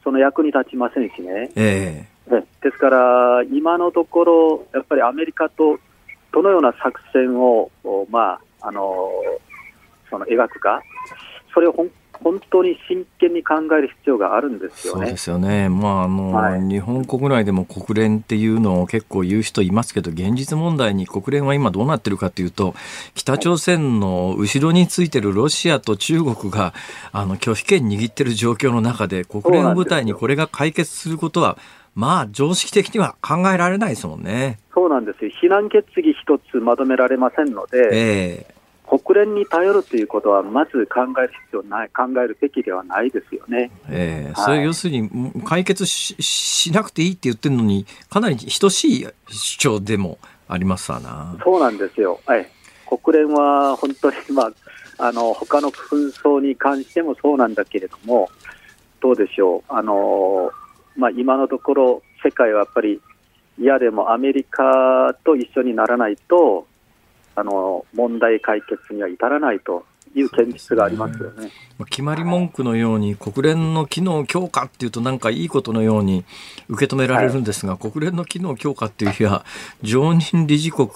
その役に立ちませんしね。えー、ですから、今のところ、やっぱりアメリカとどのような作戦を、まあ、あのその描くか、それを本本当に真剣に考える必要があるんですよね。そうですよね。まああの、はい、日本国内でも国連っていうのを結構言う人いますけど、現実問題に国連は今どうなってるかというと、北朝鮮の後ろについてるロシアと中国があの拒否権握ってる状況の中で、国連を舞台にこれが解決することは。まあ常識的には考えられないですもんね。そうなんですよ。非難決議一つまとめられませんので、えー、国連に頼るということは、まず考える必要ない、考えるべきではないですよね。えー、はい、それ要するに、解決ししなくていいって言ってるのに、かなり等しい主張でもありますわな。そうなんですよ。はい、国連は本当に、まあ、あの他の紛争に関してもそうなんだけれども、どうでしょう、あのまあ、今のところ、世界はやっぱり嫌でもアメリカと一緒にならないと、あの問題解決には至らないと。いう現実がありますよね、ね、決まり文句のように、国連の機能強化っていうと、なんかいいことのように受け止められるんですが、はい、国連の機能強化っていう日は、常任理事国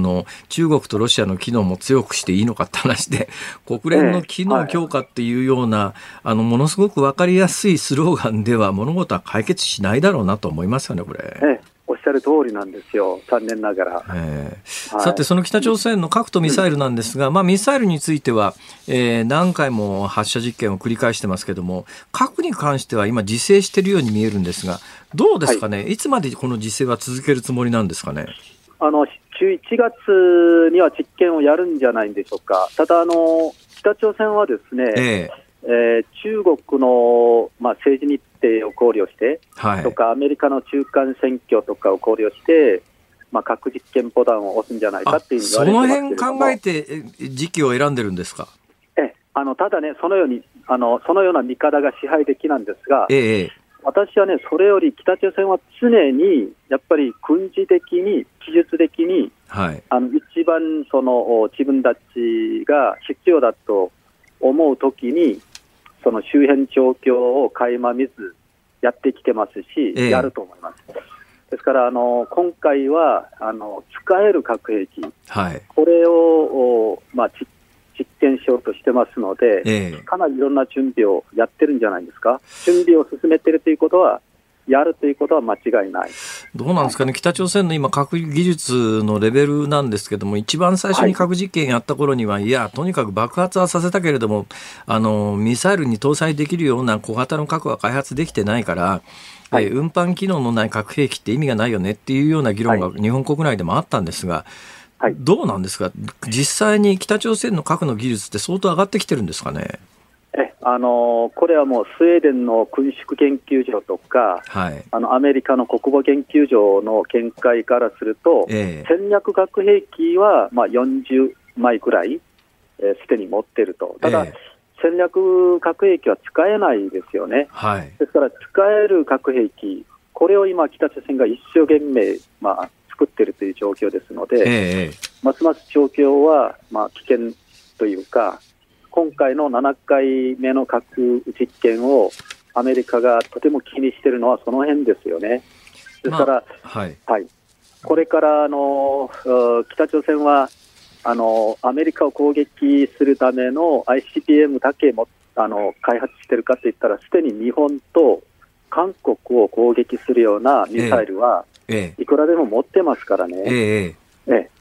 の中国とロシアの機能も強くしていいのかって話で、[LAUGHS] 国連の機能強化っていうような、あのものすごく分かりやすいスローガンでは、物事は解決しないだろうなと思いますよね、これ。ええしゃる通りなんですよ、残念ながら。えーはい、さて、その北朝鮮の核とミサイルなんですが、うん、まあ、ミサイルについては、えー、何回も発射実験を繰り返してますけども、核に関しては今、自制しているように見えるんですが、どうですかね、はい、いつまでこの自制は続けるつもりなんですかね？あの1月には実験をやるんじゃないんでしょうか、ただあの、北朝鮮はですね、えーえー、中国の、まあ、政治日程を考慮して、はい、とか、アメリカの中間選挙とかを考慮して、まあ、核実験ボタンを押すんじゃないかっていうその辺考えて時期を選んでるんですか？えあのただね、そのようにあの、そのような見方が支配的なんですが、ええ、私はね、それより北朝鮮は常にやっぱり軍事的に、技術的に、はい、あの一番その自分たちが必要だと思うときに、その周辺状況を垣間見ずやってきてますし、えやると思います。ですから、あの今回はあの使える核兵器、はい、これを、まあ、実験しようとしてますので、え。かなりいろんな準備をやってるんじゃないですか、準備を進めてるということは、やるということは間違いない。どうなんですかね、北朝鮮の今、核技術のレベルなんですけども、一番最初に核実験やった頃には、はい、いや、とにかく爆発はさせたけれども、あのミサイルに搭載できるような小型の核は開発できてないから、はい、運搬機能のない核兵器って意味がないよねっていうような議論が日本国内でもあったんですが、はい、どうなんですか、実際に北朝鮮の核の技術って相当上がってきてるんですかね？えあのこれはもうスウェーデンの軍縮研究所とか、はい、あのアメリカの国防研究所の見解からすると、えー、戦略核兵器はまあ40枚ぐらいすで、えー、に持っていると、ただ、えー、戦略核兵器は使えないですよね、はい、ですから使える核兵器、これを今、北朝鮮が一生懸命、まあ、作っているという状況ですので、えー、ますます状況はまあ危険というか、今回の7回目の核実験をアメリカがとても気にしているのはその辺ですよね。ですから、まあ、はい、はい、これからあの北朝鮮はあのアメリカを攻撃するための ICBM だけもあの開発しているかといったら、すでに日本と韓国を攻撃するようなミサイルは、いくらでも持ってますからね。ええ。ええ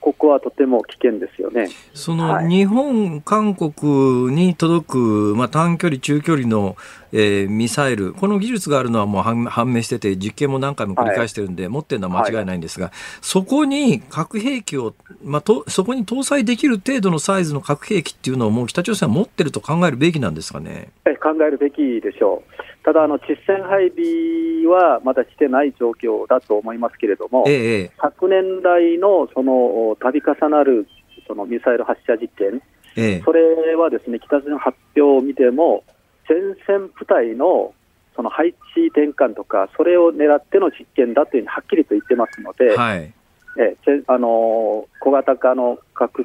ここはとても危険ですよねその日本、はい、韓国に届く、まあ、短距離、中距離の、えー、ミサイル、この技術があるのはもう判明してて、実験も何回も繰り返してるんで、はい、持ってるのは間違いないんですが、はい、そこに核兵器を、まあと、そこに搭載できる程度のサイズの核兵器っていうのを、もう北朝鮮は持ってると考えるべきなんですかね？考えるべきでしょう。ただあの、実戦配備はまだしてない状況だと思いますけれども、ええ、昨年来のその度重なるそのミサイル発射実験、ええ、それはですね北朝鮮発表を見ても、前線部隊のその配置転換とか、それを狙っての実験だというふうにはっきりと言ってますので、はい、えあの小型化の核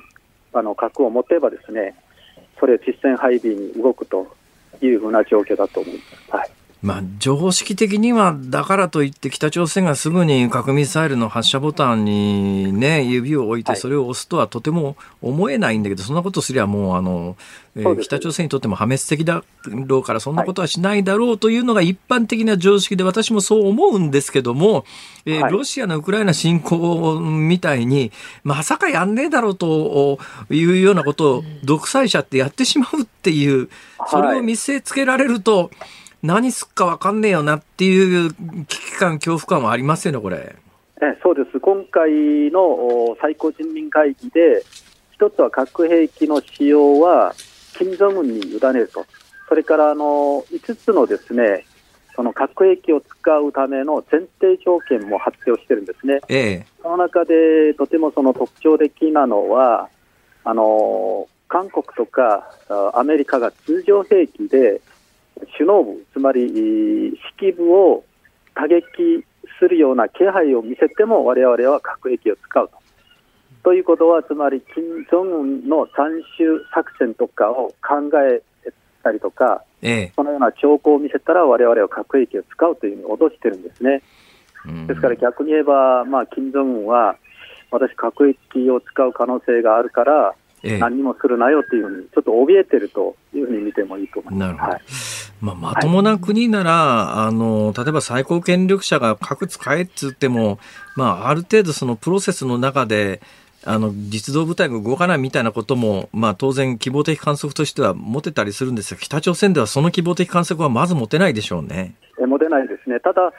あの核を持てば、ですねそれを実戦配備に動くというふうな状況だと思います。はいまあ、常識的には、だからといって北朝鮮がすぐに核ミサイルの発射ボタンにね、指を置いてそれを押すとはとても思えないんだけど、そんなことすりゃもう、あの、えー、北朝鮮にとっても破滅的だろうから、そんなことはしないだろうというのが一般的な常識で、私もそう思うんですけども、えー、ロシアのウクライナ侵攻みたいに、まさかやんねえだろうというようなことを独裁者ってやってしまうっていう、それを見せつけられると、何すっか分かんねえよなっていう危機感、恐怖感はありますよね、これ。えそうです、今回の最高人民会議で、一つは核兵器の使用は金正恩に委ねると、それからあの5つのですねその核兵器を使うための前提条件も発表してるんですね。ええ、その中でとてもその特徴的なのは、あの韓国とかアメリカが通常兵器で首脳部、つまり指揮部を打撃するような気配を見せても、我々は核兵器を使うと。ということは、つまり金正恩の斬首作戦とかを考えたりとか、ええ、そのような兆候を見せたら、我々は核兵器を使うというふうに脅してるんですね。ですから逆に言えば、まあ、金正恩は、私、核兵器を使う可能性があるから、何もするなよというふうに、ちょっと怯えてるというふうに見てもいいと思います。なるほど、はいまあ、まともな国なら、はい、あの例えば最高権力者が核使えっつっても、まあ、ある程度そのプロセスの中であの実動部隊が動かないみたいなことも、まあ、当然希望的観測としては持てたりするんですが北朝鮮ではその希望的観測はまず持てないでしょうね。持てないですね。ただ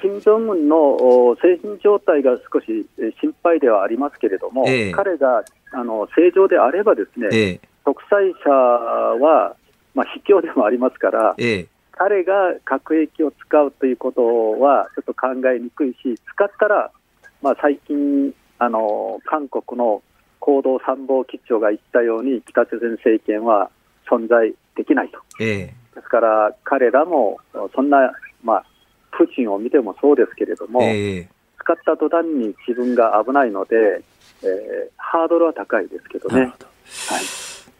金正恩の精神状態が少し心配ではありますけれども、え彼があの正常であればですね、え。独裁者はまあ、卑怯でもありますから、ええ、彼が核兵器を使うということはちょっと考えにくいし、使ったらまあ、最近あの、韓国の行動参謀基調が言ったように、北朝鮮政権は存在できないと。えー、ですから、彼らもそんな、まあ、プーチンを見てもそうですけれども、えー、使った途端に自分が危ないので、えー、ハードルは高いですけどね。はい、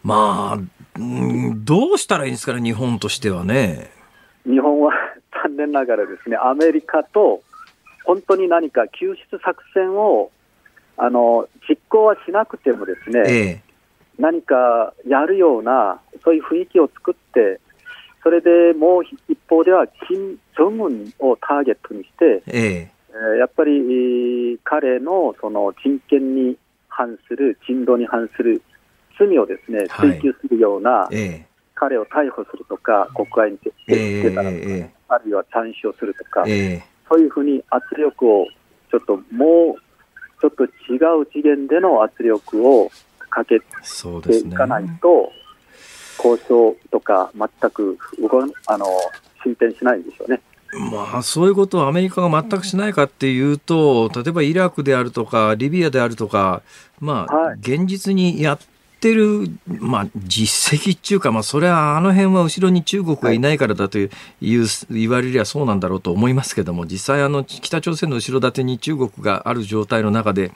まあ、どうしたらいいんですかね、日本としてはね。日本は残念ながらですね、アメリカと本当に何か救出作戦をあの実行はしなくてもですね、ええ、何かやるような、そういう雰囲気を作って、それでもう一方では、金正恩をターゲットにして、ええ、やっぱり彼のその人権に反する、人道に反する罪をですね追及するような、はいえ。彼を逮捕するとか、国外に出たらえあるいは短所するとか、そういうふうに圧力をちょっともうちょっと違う次元での圧力をかけていかないと、交渉とか全く動あの進展しないでしょうね。まあ、そういうことをアメリカが全くしないかっていうと、例えばイラクであるとか、リビアであるとか、まあ、現実にやっってる、まあ、実績っていうか、まあ、それはあの辺は後ろに中国がいないからだという、言われりゃそうなんだろうと思いますけども実際あの北朝鮮の後ろ盾に中国がある状態の中で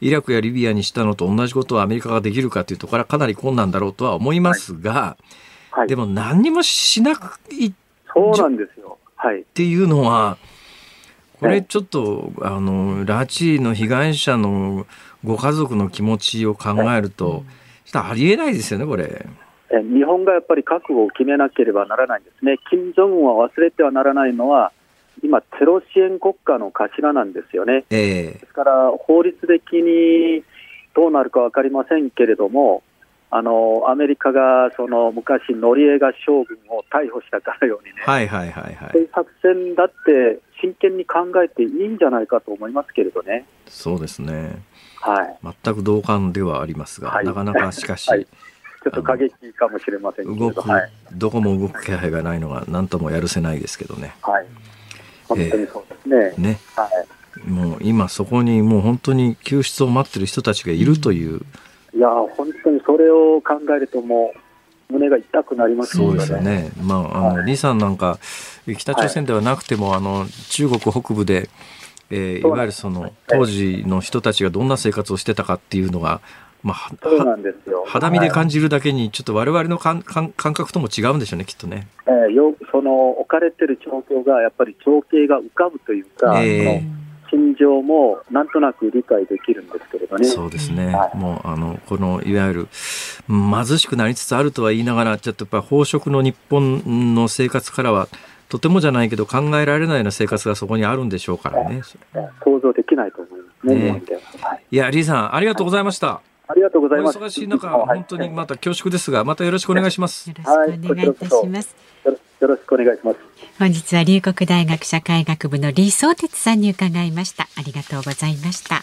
イラクやリビアにしたのと同じことをアメリカができるかというところはかなり困難だろうとは思いますが、はい。はい、でも何にもしなくいそうなんですよ、はい、っていうのはこれちょっと、あの拉致の被害者のご家族の気持ちを考えると、ありえないですよね、これ。日本がやっぱり覚悟を決めなければならないんですね、金正恩は忘れてはならないのは、今、テロ支援国家の頭なんですよね。えー、ですから、法律的にどうなるか分かりませんけれども、あのアメリカがその昔、ノリエガ将軍を逮捕したかのようにね、はいはいはいはい、そういう作戦だって真剣に考えていいんじゃないかと思いますけれどね。そうですねはい、全く同感ではありますが、はい、なかなかしかし、[LAUGHS] はい、ちょっと過激かもしれません動く、はい、どこも動く気配がないのが、なんともやるせないですけどね。はい、本当にそうですね。ねはい、もう今、そこにもう本当に救出を待ってる人たちがいるという。いや、本当にそれを考えると、もう、胸が痛くなりますね。そうですよね。まあ、あの、李さんなんか、北朝鮮ではなくても、あの、中国北部で、えー、いわゆるその当時の人たちがどんな生活をしてたかっていうのが、まあ、そうなんですよ肌身で感じるだけに、ちょっとわれわれの感感感覚とも違うんでしょうね、きっとね。えー、よその置かれてる状況が、やっぱり情景が浮かぶというか、えー、心情もなんとなく理解できるんですけれどね。そうですね。はい、もう、あの、この、いわゆる、貧しくなりつつあるとは言いながら、ちょっとやっぱ飽食の日本の生活からは、とてもじゃないけど考えられないような生活がそこにあるんでしょうからね。想像できないと思いますね。ねはい、いや、リーさん、ありがとうございました。ありがとうございます。お忙しい中、本当にまた恐縮ですが、またよろしくお願いします。よろしくお願いいたします。よろしくお願いします。本日は龍谷大学社会学部の李相哲さんに伺いました。ありがとうございました。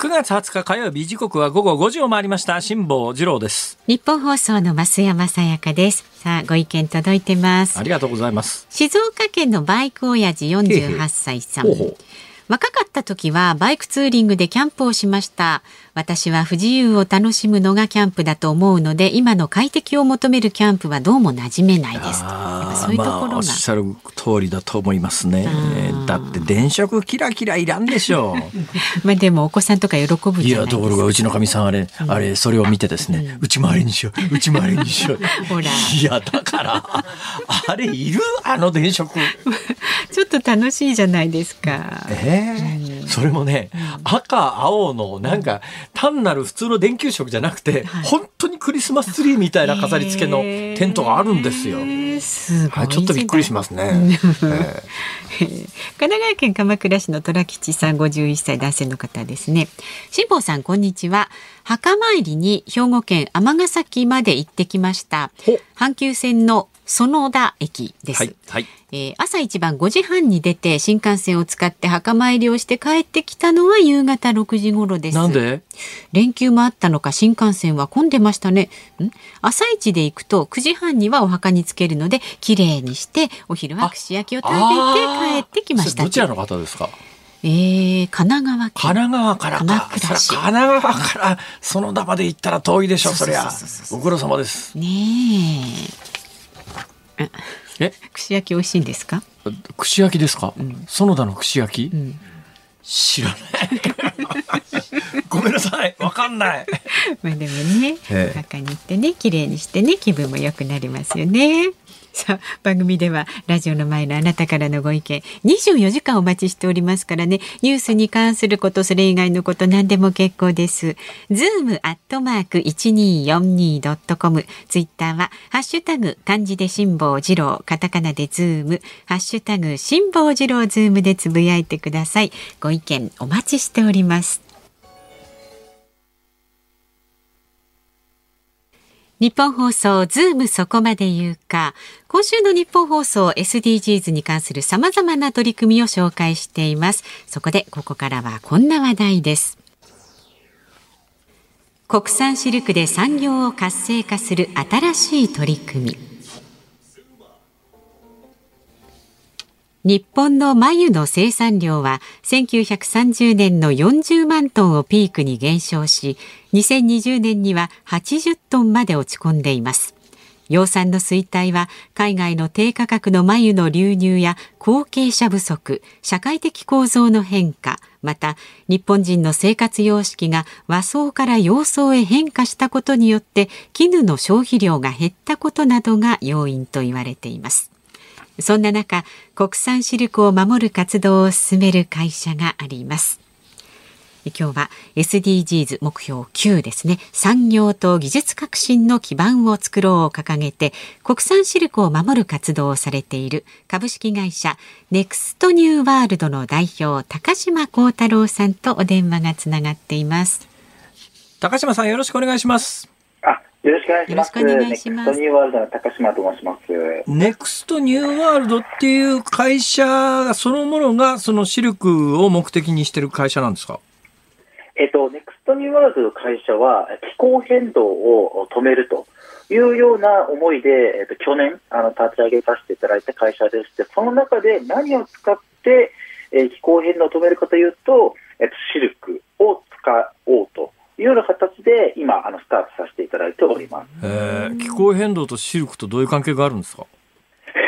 9月20日火曜日時刻は午後5時を回りました。辛坊治郎です。日本放送の増山さやかです。さあご意見届いてます。ありがとうございます。静岡県のバイク親父48歳さん。若かった時はバイクツーリングでキャンプをしました私は不自由を楽しむのがキャンプだと思うので今の快適を求めるキャンプはどうも馴染めないです。そういうところが、まあ、おっしゃる通りだと思いますね。だって電飾キラキラいらんでしょう。[LAUGHS] まあでもお子さんとか喜ぶいやところがうちのかみさんあれ、うん、あれそれを見てですね、うん、内回りにしよう内回りにしよう。[LAUGHS] ほら。いやだからあれいる？あの電飾。[LAUGHS] ちょっと楽しいじゃないですか。ええー。うん、それもね、赤青のなんか単なる普通の電球色じゃなくて、はい、本当にクリスマスツリーみたいな飾り付けのテントがあるんですよ。すはい、ちょっとびっくりしますね。神奈川県鎌倉市の虎吉さん51歳男性の方ですね。辛坊さんこんにちは。墓参りに兵庫県尼崎まで行ってきました。阪急線の園田駅です。はい、はい、えー、朝一番5時半に出て新幹線を使って墓参りをして帰ってきたのは夕方6時頃です。なんで？連休もあったのか新幹線は混んでましたね。ん？朝一で行くと9時半にはお墓につけるので綺麗にしてお昼は串焼きを食べて帰ってきました。どちらの方ですか？えー、神奈川県。神奈川から。神奈川から。その場で行ったら遠いでしょそりゃ。ご苦労様です。ねええ？串焼き美味しいんですか？串焼きですか、うん、園田の串焼き、うん、知らない。[LAUGHS] ごめんなさい。わかんない。[LAUGHS] まあでもね、ええ、墓に行ってね綺麗にしてね気分も良くなりますよねさあ番組ではラジオの前のあなたからのご意見24時間お待ちしておりますからね。ニュースに関することそれ以外のこと何でも結構です。zoom アットマーク 1242.com ツイッターはハッシュタグ漢字で辛坊治郎カタカナでズーム。ハッシュタグ辛坊治郎ズームでつぶやいてください。ご意見お待ちしております。ニッポン放送ズームそこまで言うか。今週のニッポン放送 SDGs に関する様々な取り組みを紹介しています。そこでここからはこんな話題です。国産シルクで産業を活性化する新しい取り組み。日本の繭の生産量は1930年の40万トンをピークに減少し2020年には80トンまで落ち込んでいます。養蚕の衰退は海外の低価格の繭の流入や後継者不足社会的構造の変化また日本人の生活様式が和装から洋装へ変化したことによって絹の消費量が減ったことなどが要因と言われています。そんな中国産シルクを守る活動を進める会社があります。今日は SDGs 目標9ですね。産業と技術革新の基盤を作ろうを掲げて国産シルクを守る活動をされている株式会社ネクストニューワールドの代表高島幸太郎さんとお電話がつながっています。高島さんよろしくお願いします。よろしくお願いします。ネクストニューワールドの高島と申します。ネクストニューワールドっていう会社そのものが、そのシルクを目的にしてる会社なんですか？えっと、ネクストニューワールドの会社は、気候変動を止めるというような思いで、えっと、去年、あの、立ち上げさせていただいた会社でして、その中で何を使って、えー、気候変動を止めるかというと、えっと、シルクを使おうというような形で今あのスタートさせていただいております。えー、気候変動とシルクとどういう関係があるんですか？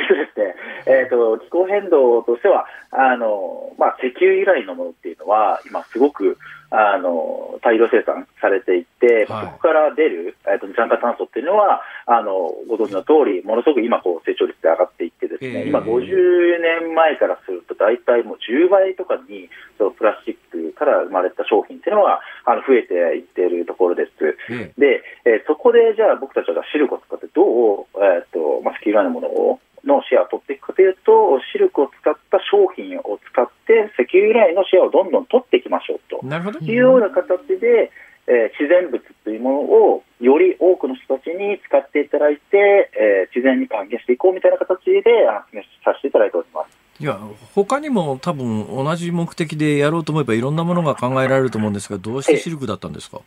そうですね。えっ、ー、と気候変動としてはあのまあ石油由来のものっていうのは今すごくあの大量生産されていて、はい、そこから出る、えーと、二酸化炭素っていうのはあのご存知の通りものすごく今こう成長率で上がっていってですね、えー、今50年前からすると大体もう10倍とかにそのプラスチックから生まれた商品っていうのがあの増えていっているところです。えー、で、えー、そこでじゃあ僕たちはシルコを使ってどう、えーとまあ、スキルのものをのシェアを取っていくかというと、シルクを使った商品を使って、石油由来のシェアをどんどん取っていきましょうというような形で、えー、自然物というものをより多くの人たちに使っていただいて、えー、自然に還元していこうみたいな形であさせていただいております。いや他にも多分同じ目的でやろうと思えばいろんなものが考えられると思うんですがどうしてシルクだったんですか？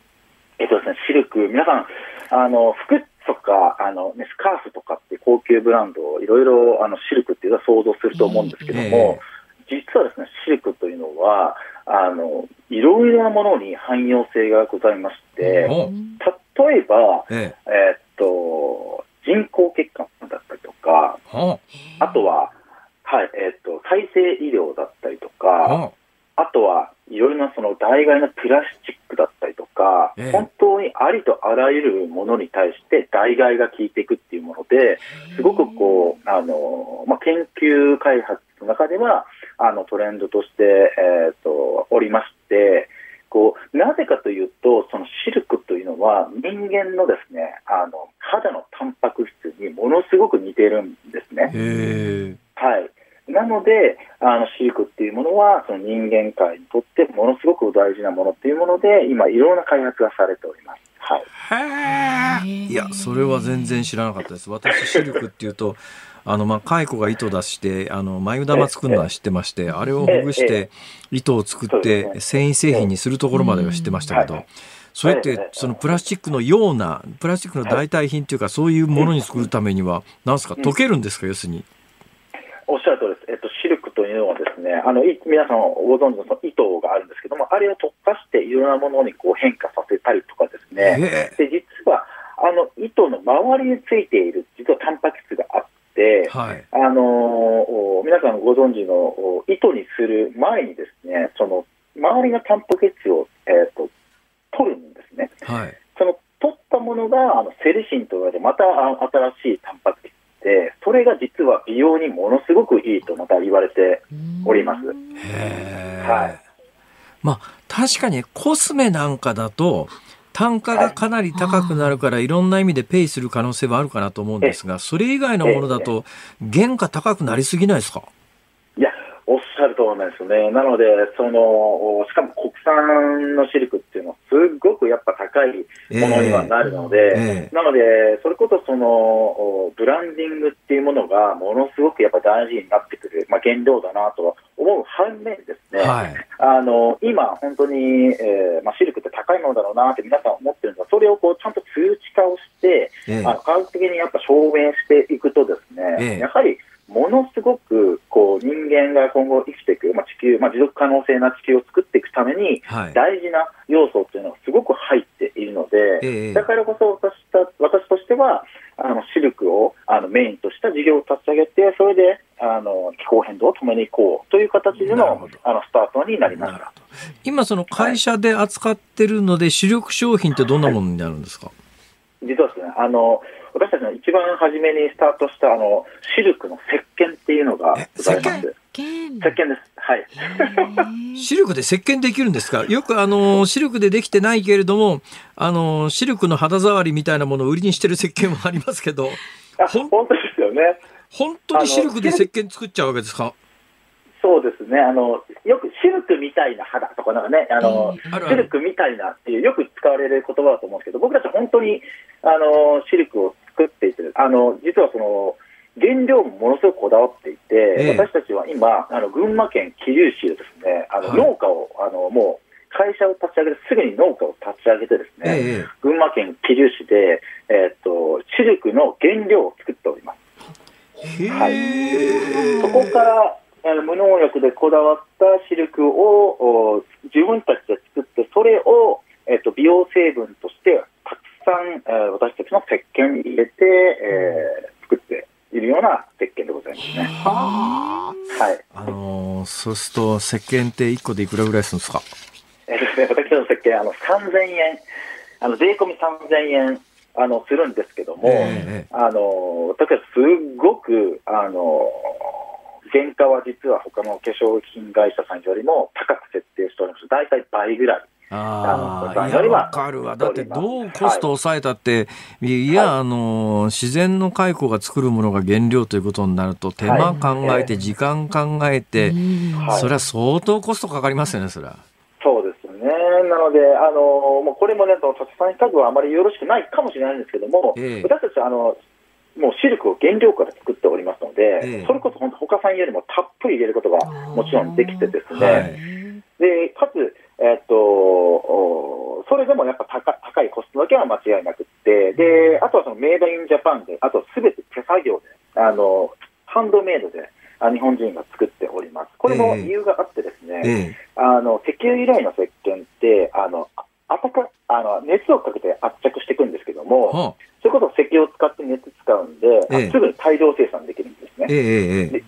えっとですね、シルク、皆さん、あの服とかあの、ね、スカーフとかって高級ブランドをいろいろあのシルクっていうのは想像すると思うんですけども、えー、実はですね、シルクというのは、あのいろいろなものに汎用性がございまして、例えば、えー、えー、っと人工血管だったりとか、あとは、はいえー、っと再生医療だったりとか、あとはいろいろなその代替のプラスチックだったりとか、えー、本当にありとあらゆるものに対して代替が効いていくっていうもので、すごくこう、あの、まあ、研究開発の中では、あの、トレンドとして、えっ、ー、と、おりまして、こう、なぜかというと、そのシルクというのは人間のですね、あの、肌のタンパク質にものすごく似てるんですね。はい。なので、あの飼育っていうものは、その人間界にとってものすごく大事なものっていうもので、今、いろんな開発がされております。はい。いや、それは全然知らなかったです。私、シルクっていうと、[LAUGHS] あの、まあ、蚕が糸出して、あの、眉玉作るのは知ってまして、あれをほぐして、糸を作って、繊維製品にするところまでは知ってましたけど、それって、そのプラスチックのような、プラスチックの代替品っていうか、そういうものに作るためには、なんですか、溶けるんですか、要するに。おっしゃるとりです。えっと、シルクというのはですね、あの、皆さんご存知のその糸があるんですけども、あれを特化していろんなものにこう変化させたりとかですね、で、実は、あの、糸の周りについている、実はタンパク質があって、はい、あの、皆さんご存知の糸にする前にですね、その、周りのタンパク質を、えっ、ー、と、取るんですね。はい。その、取ったものが、あの、セルシンと言われて、また新しいタンパク質で、それが実は美容にものすごくいいとまた言われております。はい。まあ、確かにコスメなんかだと、単価がかなり高くなるから、い。ろんな意味でペイする可能性はあるかなと思うんですが、それ以外のものだと、原価高くなりすぎないですか？ゃると思うんですね。なので、その、しかも国産のシルクっていうのは、すっごくやっぱ高いものにはなるので、えーえ。ー、なので、それこそその、ブランディングっていうものがものすごくやっぱ大事になってくる、まあ、原料だなとは思う反面ですね、はい、あの、今本当に、えー、まあ、シルクって高いものだろうなって皆さん思ってるんですが、それをこうちゃんと数値化をして、えー、あの科学的にやっぱ証明していくとですね、やはりものすごくこう人間が今後生きていく、まあ、地球、まあ、持続可能性な地球を作っていくために、大事な要素っていうのがすごく入っているので、だからこそ私た私としては、あのシルクをあのメインとした事業を立ち上げて、それであの気候変動を止めに行こうという形でのあのスタートになりました今、その会社で扱ってるので、主力商品ってどんなものになるんですか、実はですねあの私たちの一番初めにスタートしたあのシルクの石鹸っていうのがございます。石鹸？です。はい。[LAUGHS] シルクで石鹸できるんですか？よくあのシルクでできてないけれども、あのシルクの肌触りみたいなものを売りにしてる石鹸もありますけど。本当ですよね。本当にシルクで石鹸作っちゃうわけですか？そうですね。あの、よくシルクみたいな肌とかなんかね、あの、シルクみたいなっていうよく使われる言葉だと思うんですけど、僕たち本当に、あの、シルクを作っていて、あの、実はその、原料もものすごくこだわっていて、ええ、私たちは今、あの群馬県桐生市でですね、あの、はい、農家を、あの、もう、会社を立ち上げて、すぐに農家を立ち上げてですね、え、群馬県桐生市で、えー、っと、シルクの原料を作っております。はい。そこから、あの無農薬でこだわったシルクを自分たちで作って、それを、えー、っと、美容成分としてさん、えー、私たちの石鹸に入れて、えー、作っているような石鹸でございますね。はい。あのー、そうすると石鹸って1個でいくらぐらいするんですか？えー、ですね、私の石鹸、あの、3000円、あの、税込み3000円、あの、するんですけども、えー、あの、私はすごく、あの、原価は実は他の化粧品会社さんよりも高く設定しております。大体倍ぐらい。ああ、いや、わかるわ。だって、どうコストを抑えたって、はい、いや、あの、自然の蚕が作るものが原料ということになると、手間考えて、時間考えて、それは相当コストかかりますよね、それは。そうですね。なので、あの、もうこれもね、土地産比較はあまりよろしくないかもしれないんですけども、えー、私たち、あの、もうシルクを原料から作っておりますので、ええ、それこそ本当、他さんよりもたっぷり入れることがもちろんできてですね、はい、でかつ、えー、っと、それでもやっぱ高高いコストだけは間違いなくて、であとはそのメイドインジャパンで、あとすべて手作業で、あのハンドメイドで。日本人が作っております。これも理由があってですね、えあの石油由来の石鹸ってあのあたかあの熱をかけて圧着していくんですけども、はあ、それこそ石油を使って熱使うんで、えすぐに大量生産できるんですね。えで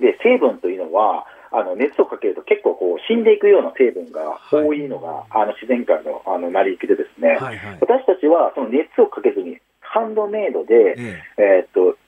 で成分というのはあの熱をかけると結構こう死んでいくような成分が多いのが、はい、あの自然界のあの成り行きでですね、はいはい、私たちはその熱をかけずにハンドメイドで、えー、っと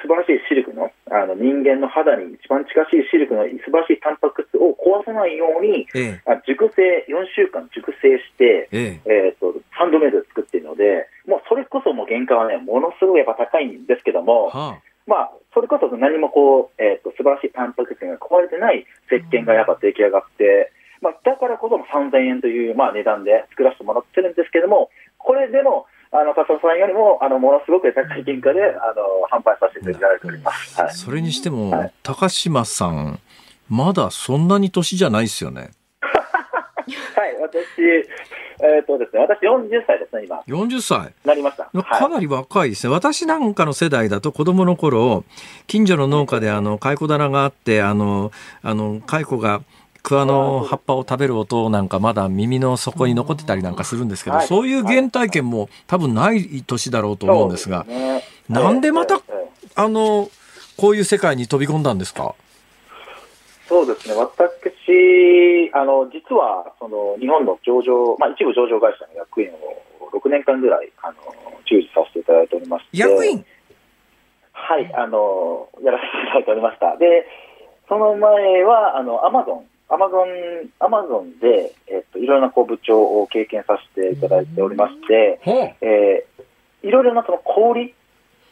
素晴らしいシルクのあの人間の肌に一番近しいシルクの素晴らしいタンパク質を壊さないように、ええ、熟成、4週間熟成して、ええ。ーと、ハンドメイドで作っているので、もうそれこそもう原価はね、ものすごいやっぱ高いんですけども、はあ、まあ、それこそ何もこう、えーと、素晴らしいタンパク質が壊れてない石鹸がやっぱ出来上がって、まあ、だからこそ3000円という、まあ、値段で作らせてもらってるんですけども、これでも、あの、笹さんよりも、あの、ものすごく高い原価で、あの、販売させていただいております。はい、それにしても、はい、高島さん、まだそんなに年じゃないですよね。[LAUGHS] はい、私、えっ、ー、とですね、私40歳ですね、今。40歳。なりました。かなり若いですね。私なんかの世代だと子供の頃、近所の農家であの、蚕棚があって、あの、あの、蚕が桑の葉っぱを食べる音なんかまだ耳の底に残ってたりなんかするんですけど、そういう原体験も多分ない年だろうと思うんですが、なんでまた、あの、こういう世界に飛び込んだんですか？そうですね、私、あの実はその日本の上場、まあ、一部上場会社の役員を6年間ぐらいあの従事させていただいておりまして、役員？はい、あのやらせていただいておりました。でその前はあのアマゾンアマゾン、アマゾンで、えっと、いろいろなこう部長を経験させていただいておりまして、う。ん、えー、いろいろなその小売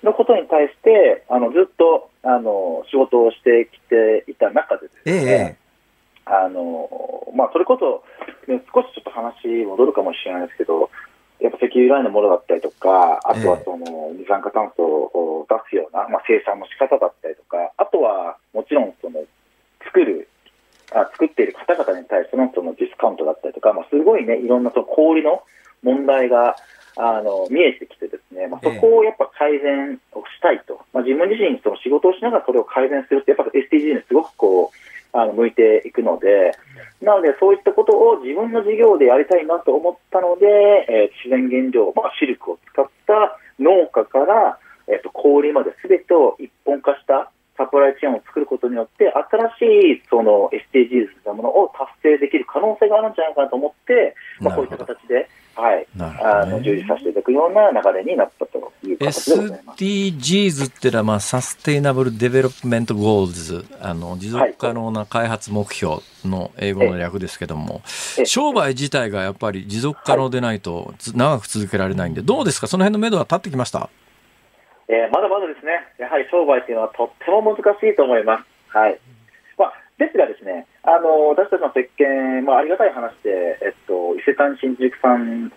のことに対して、あの、ずっと、あの、仕事をしてきていた中でですね、ええ、あの、まあ、それこそ、ね、少しちょっと話戻るかもしれないですけど、やっぱ石油由来のものだったりとか、あとはその二酸化炭素を出すような、まあ、生産の仕方だったりとか、あとはもちろんその作るあ作っている方々に対してのそのディスカウントだったりとか、まあ、すごいね、いろんなその小売の問題があの見えてきてですね、まあ、そこをやっぱ改善をしたいと、まあ、自分自身その仕事をしながらそれを改善するって、やっぱ SDG にすごくこうあの向いていくので、なのでそういったことを自分の事業でやりたいなと思ったので、えー、自然原料、まあ、シルクを使った農家から、えー、と小売まで全てを一本化したサプライチェーンを作ることによって、新しいその SDGs というものを達成できる可能性があるんじゃないかなと思って、まあ、こういった形ね、あの従事させていただくような流れになったという形でございます。SDGs っていうのは、まあ、 Sustainable Development Goals、あの持続可能な開発目標の英語の略ですけども、商売自体がやっぱり持続可能でないと長く続けられないんで、どうですか、その辺の目処は立ってきました？えー、まだまだですね、やはり商売というのはとっても難しいと思います。はい。まあ、ですがですね、あの、私たちの石鹸、まあ、ありがたい話で、えっと、伊勢丹新宿さん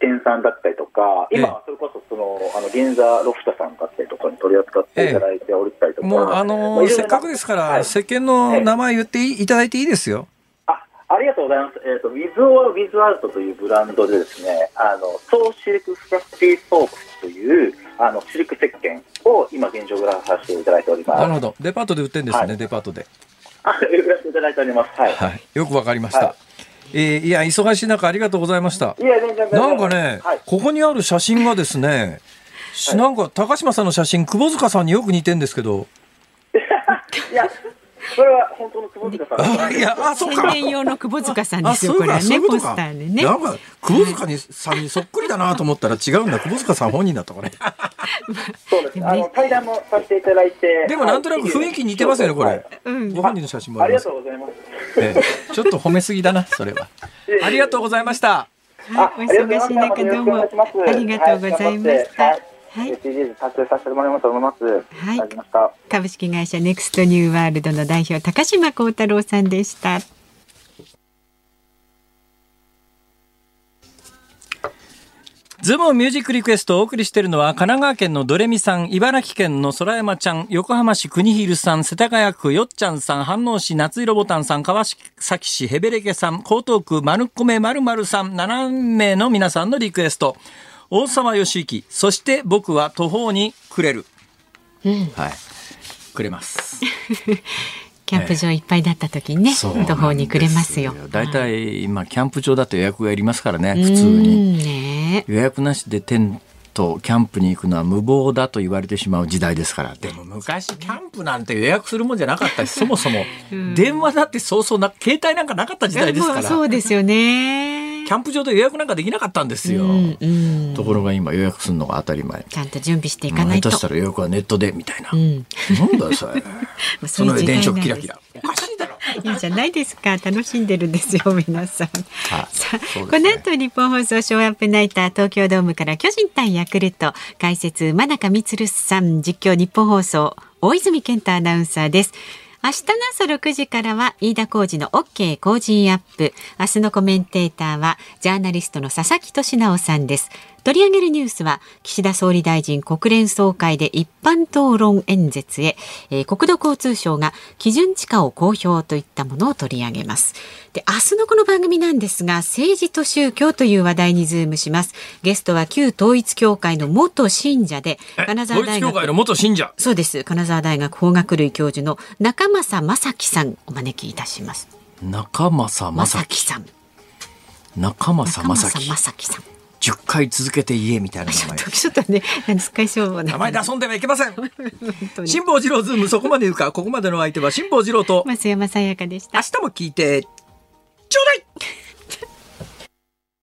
店さんだったりとか、今、それこそその、あの銀座ロフトさんだったりとかに取り扱っていただいておりたりとか、もう、あのー、せっかくですから、はい、石鹸の名前言っていただいていいですよ。あありがとうございます。えっ、ー、と、ウィズ・オア・ウィズ・アウトというブランドでですね、あの、 So Silk Fluffy Soap という、あのシルク石鹸を今現状売らさせていただいております。なるほど。デパートで売ってるんですね、はい、デパートで。あ、売らせていただいております。はい。はい、よくわかりました。はいえー、いや、忙しい中ありがとうございました。いや、全然なんかね、はい、ここにある写真がですね、はい、なんか高島さんの写真、窪塚さんによく似てんですけど。[LAUGHS] いや、それは本当の窪塚さん。いや、あ、そうか。宣伝用の窪塚さんですよ、これね、ポスターでね。なんか、窪塚にさんにそっくりだなと思ったら違うんだ、窪塚さん本人だったこれ。そうです。あの、対談もさせていただいて。でもなんとなく雰囲気似てますよね、これ。ご本人の写真もありがとうございます。ちょっと褒めすぎだな、それは。ありがとうございました。はい、お忙しい中どうもありがとうございました。はい、SDGs 達成させてもらいますと思います。はい。株式会社ネクストニューワールドの代表高島幸太郎さんでした。ズームミュージックリクエストをお送りしているのは、神奈川県のドレミさん、茨城県の空山ちゃん、横浜市国広さん、世田谷区よっちゃんさん、飯能市夏色ボタンさん、川崎市ヘベレケさん、江東区丸米まるまるさん、7名の皆さんのリクエスト。大沢義行、そして僕は途方にくれる。うん、はい。くれます。[LAUGHS] キャンプ場いっぱいだった時にね、途方にくれますよ。大体今キャンプ場だと予約がいりますからね、普通に。ね、予約なしでテントキャンプに行くのは無謀だと言われてしまう時代ですから。でも昔キャンプなんて予約するもんじゃなかったし、そもそも電話だってそうそうな携帯なんかなかった時代ですから。そうですよね。キャンプ場で予約なんかできなかったんですよ、うんうん、ところが今予約するのが当たり前。ちゃんと準備していかないと。下手したら予約はネットでみたいな、うん、なんだよそれ。[LAUGHS] その電飾キラキラ。おかしいだろ。いいじゃないですか。楽しんでるんですよ皆さん、はさあ、ね、この後日本放送ショーアップナイター東京ドームから巨人対ヤクルト。解説真中光さん。実況日本放送大泉健太アナウンサーです明日の朝6時からは飯田浩二の OK 工事アップ。明日のコメンテーターはジャーナリストの佐々木俊直さんです。取り上げるニュースは岸田総理大臣国連総会で一般討論演説へ、えー、国土交通省が基準地価を公表といったものを取り上げます。で明日のこの番組なんですが政治と宗教という話題にズームします。ゲストは旧統一教会の元信者で金沢大学の元信者？そうです。金沢大学法学類教授の中正正樹さんお招きいたします。中正正樹さん。中正正樹さん10回続けて言えみたいな名前。ちょっとね、使いそう名前で遊んではいけません。[LAUGHS] 辛坊治郎ズームそこまで言うか、ここまでの相手は辛坊治郎と松山さやかでした。明日も聞いて、ちょうだい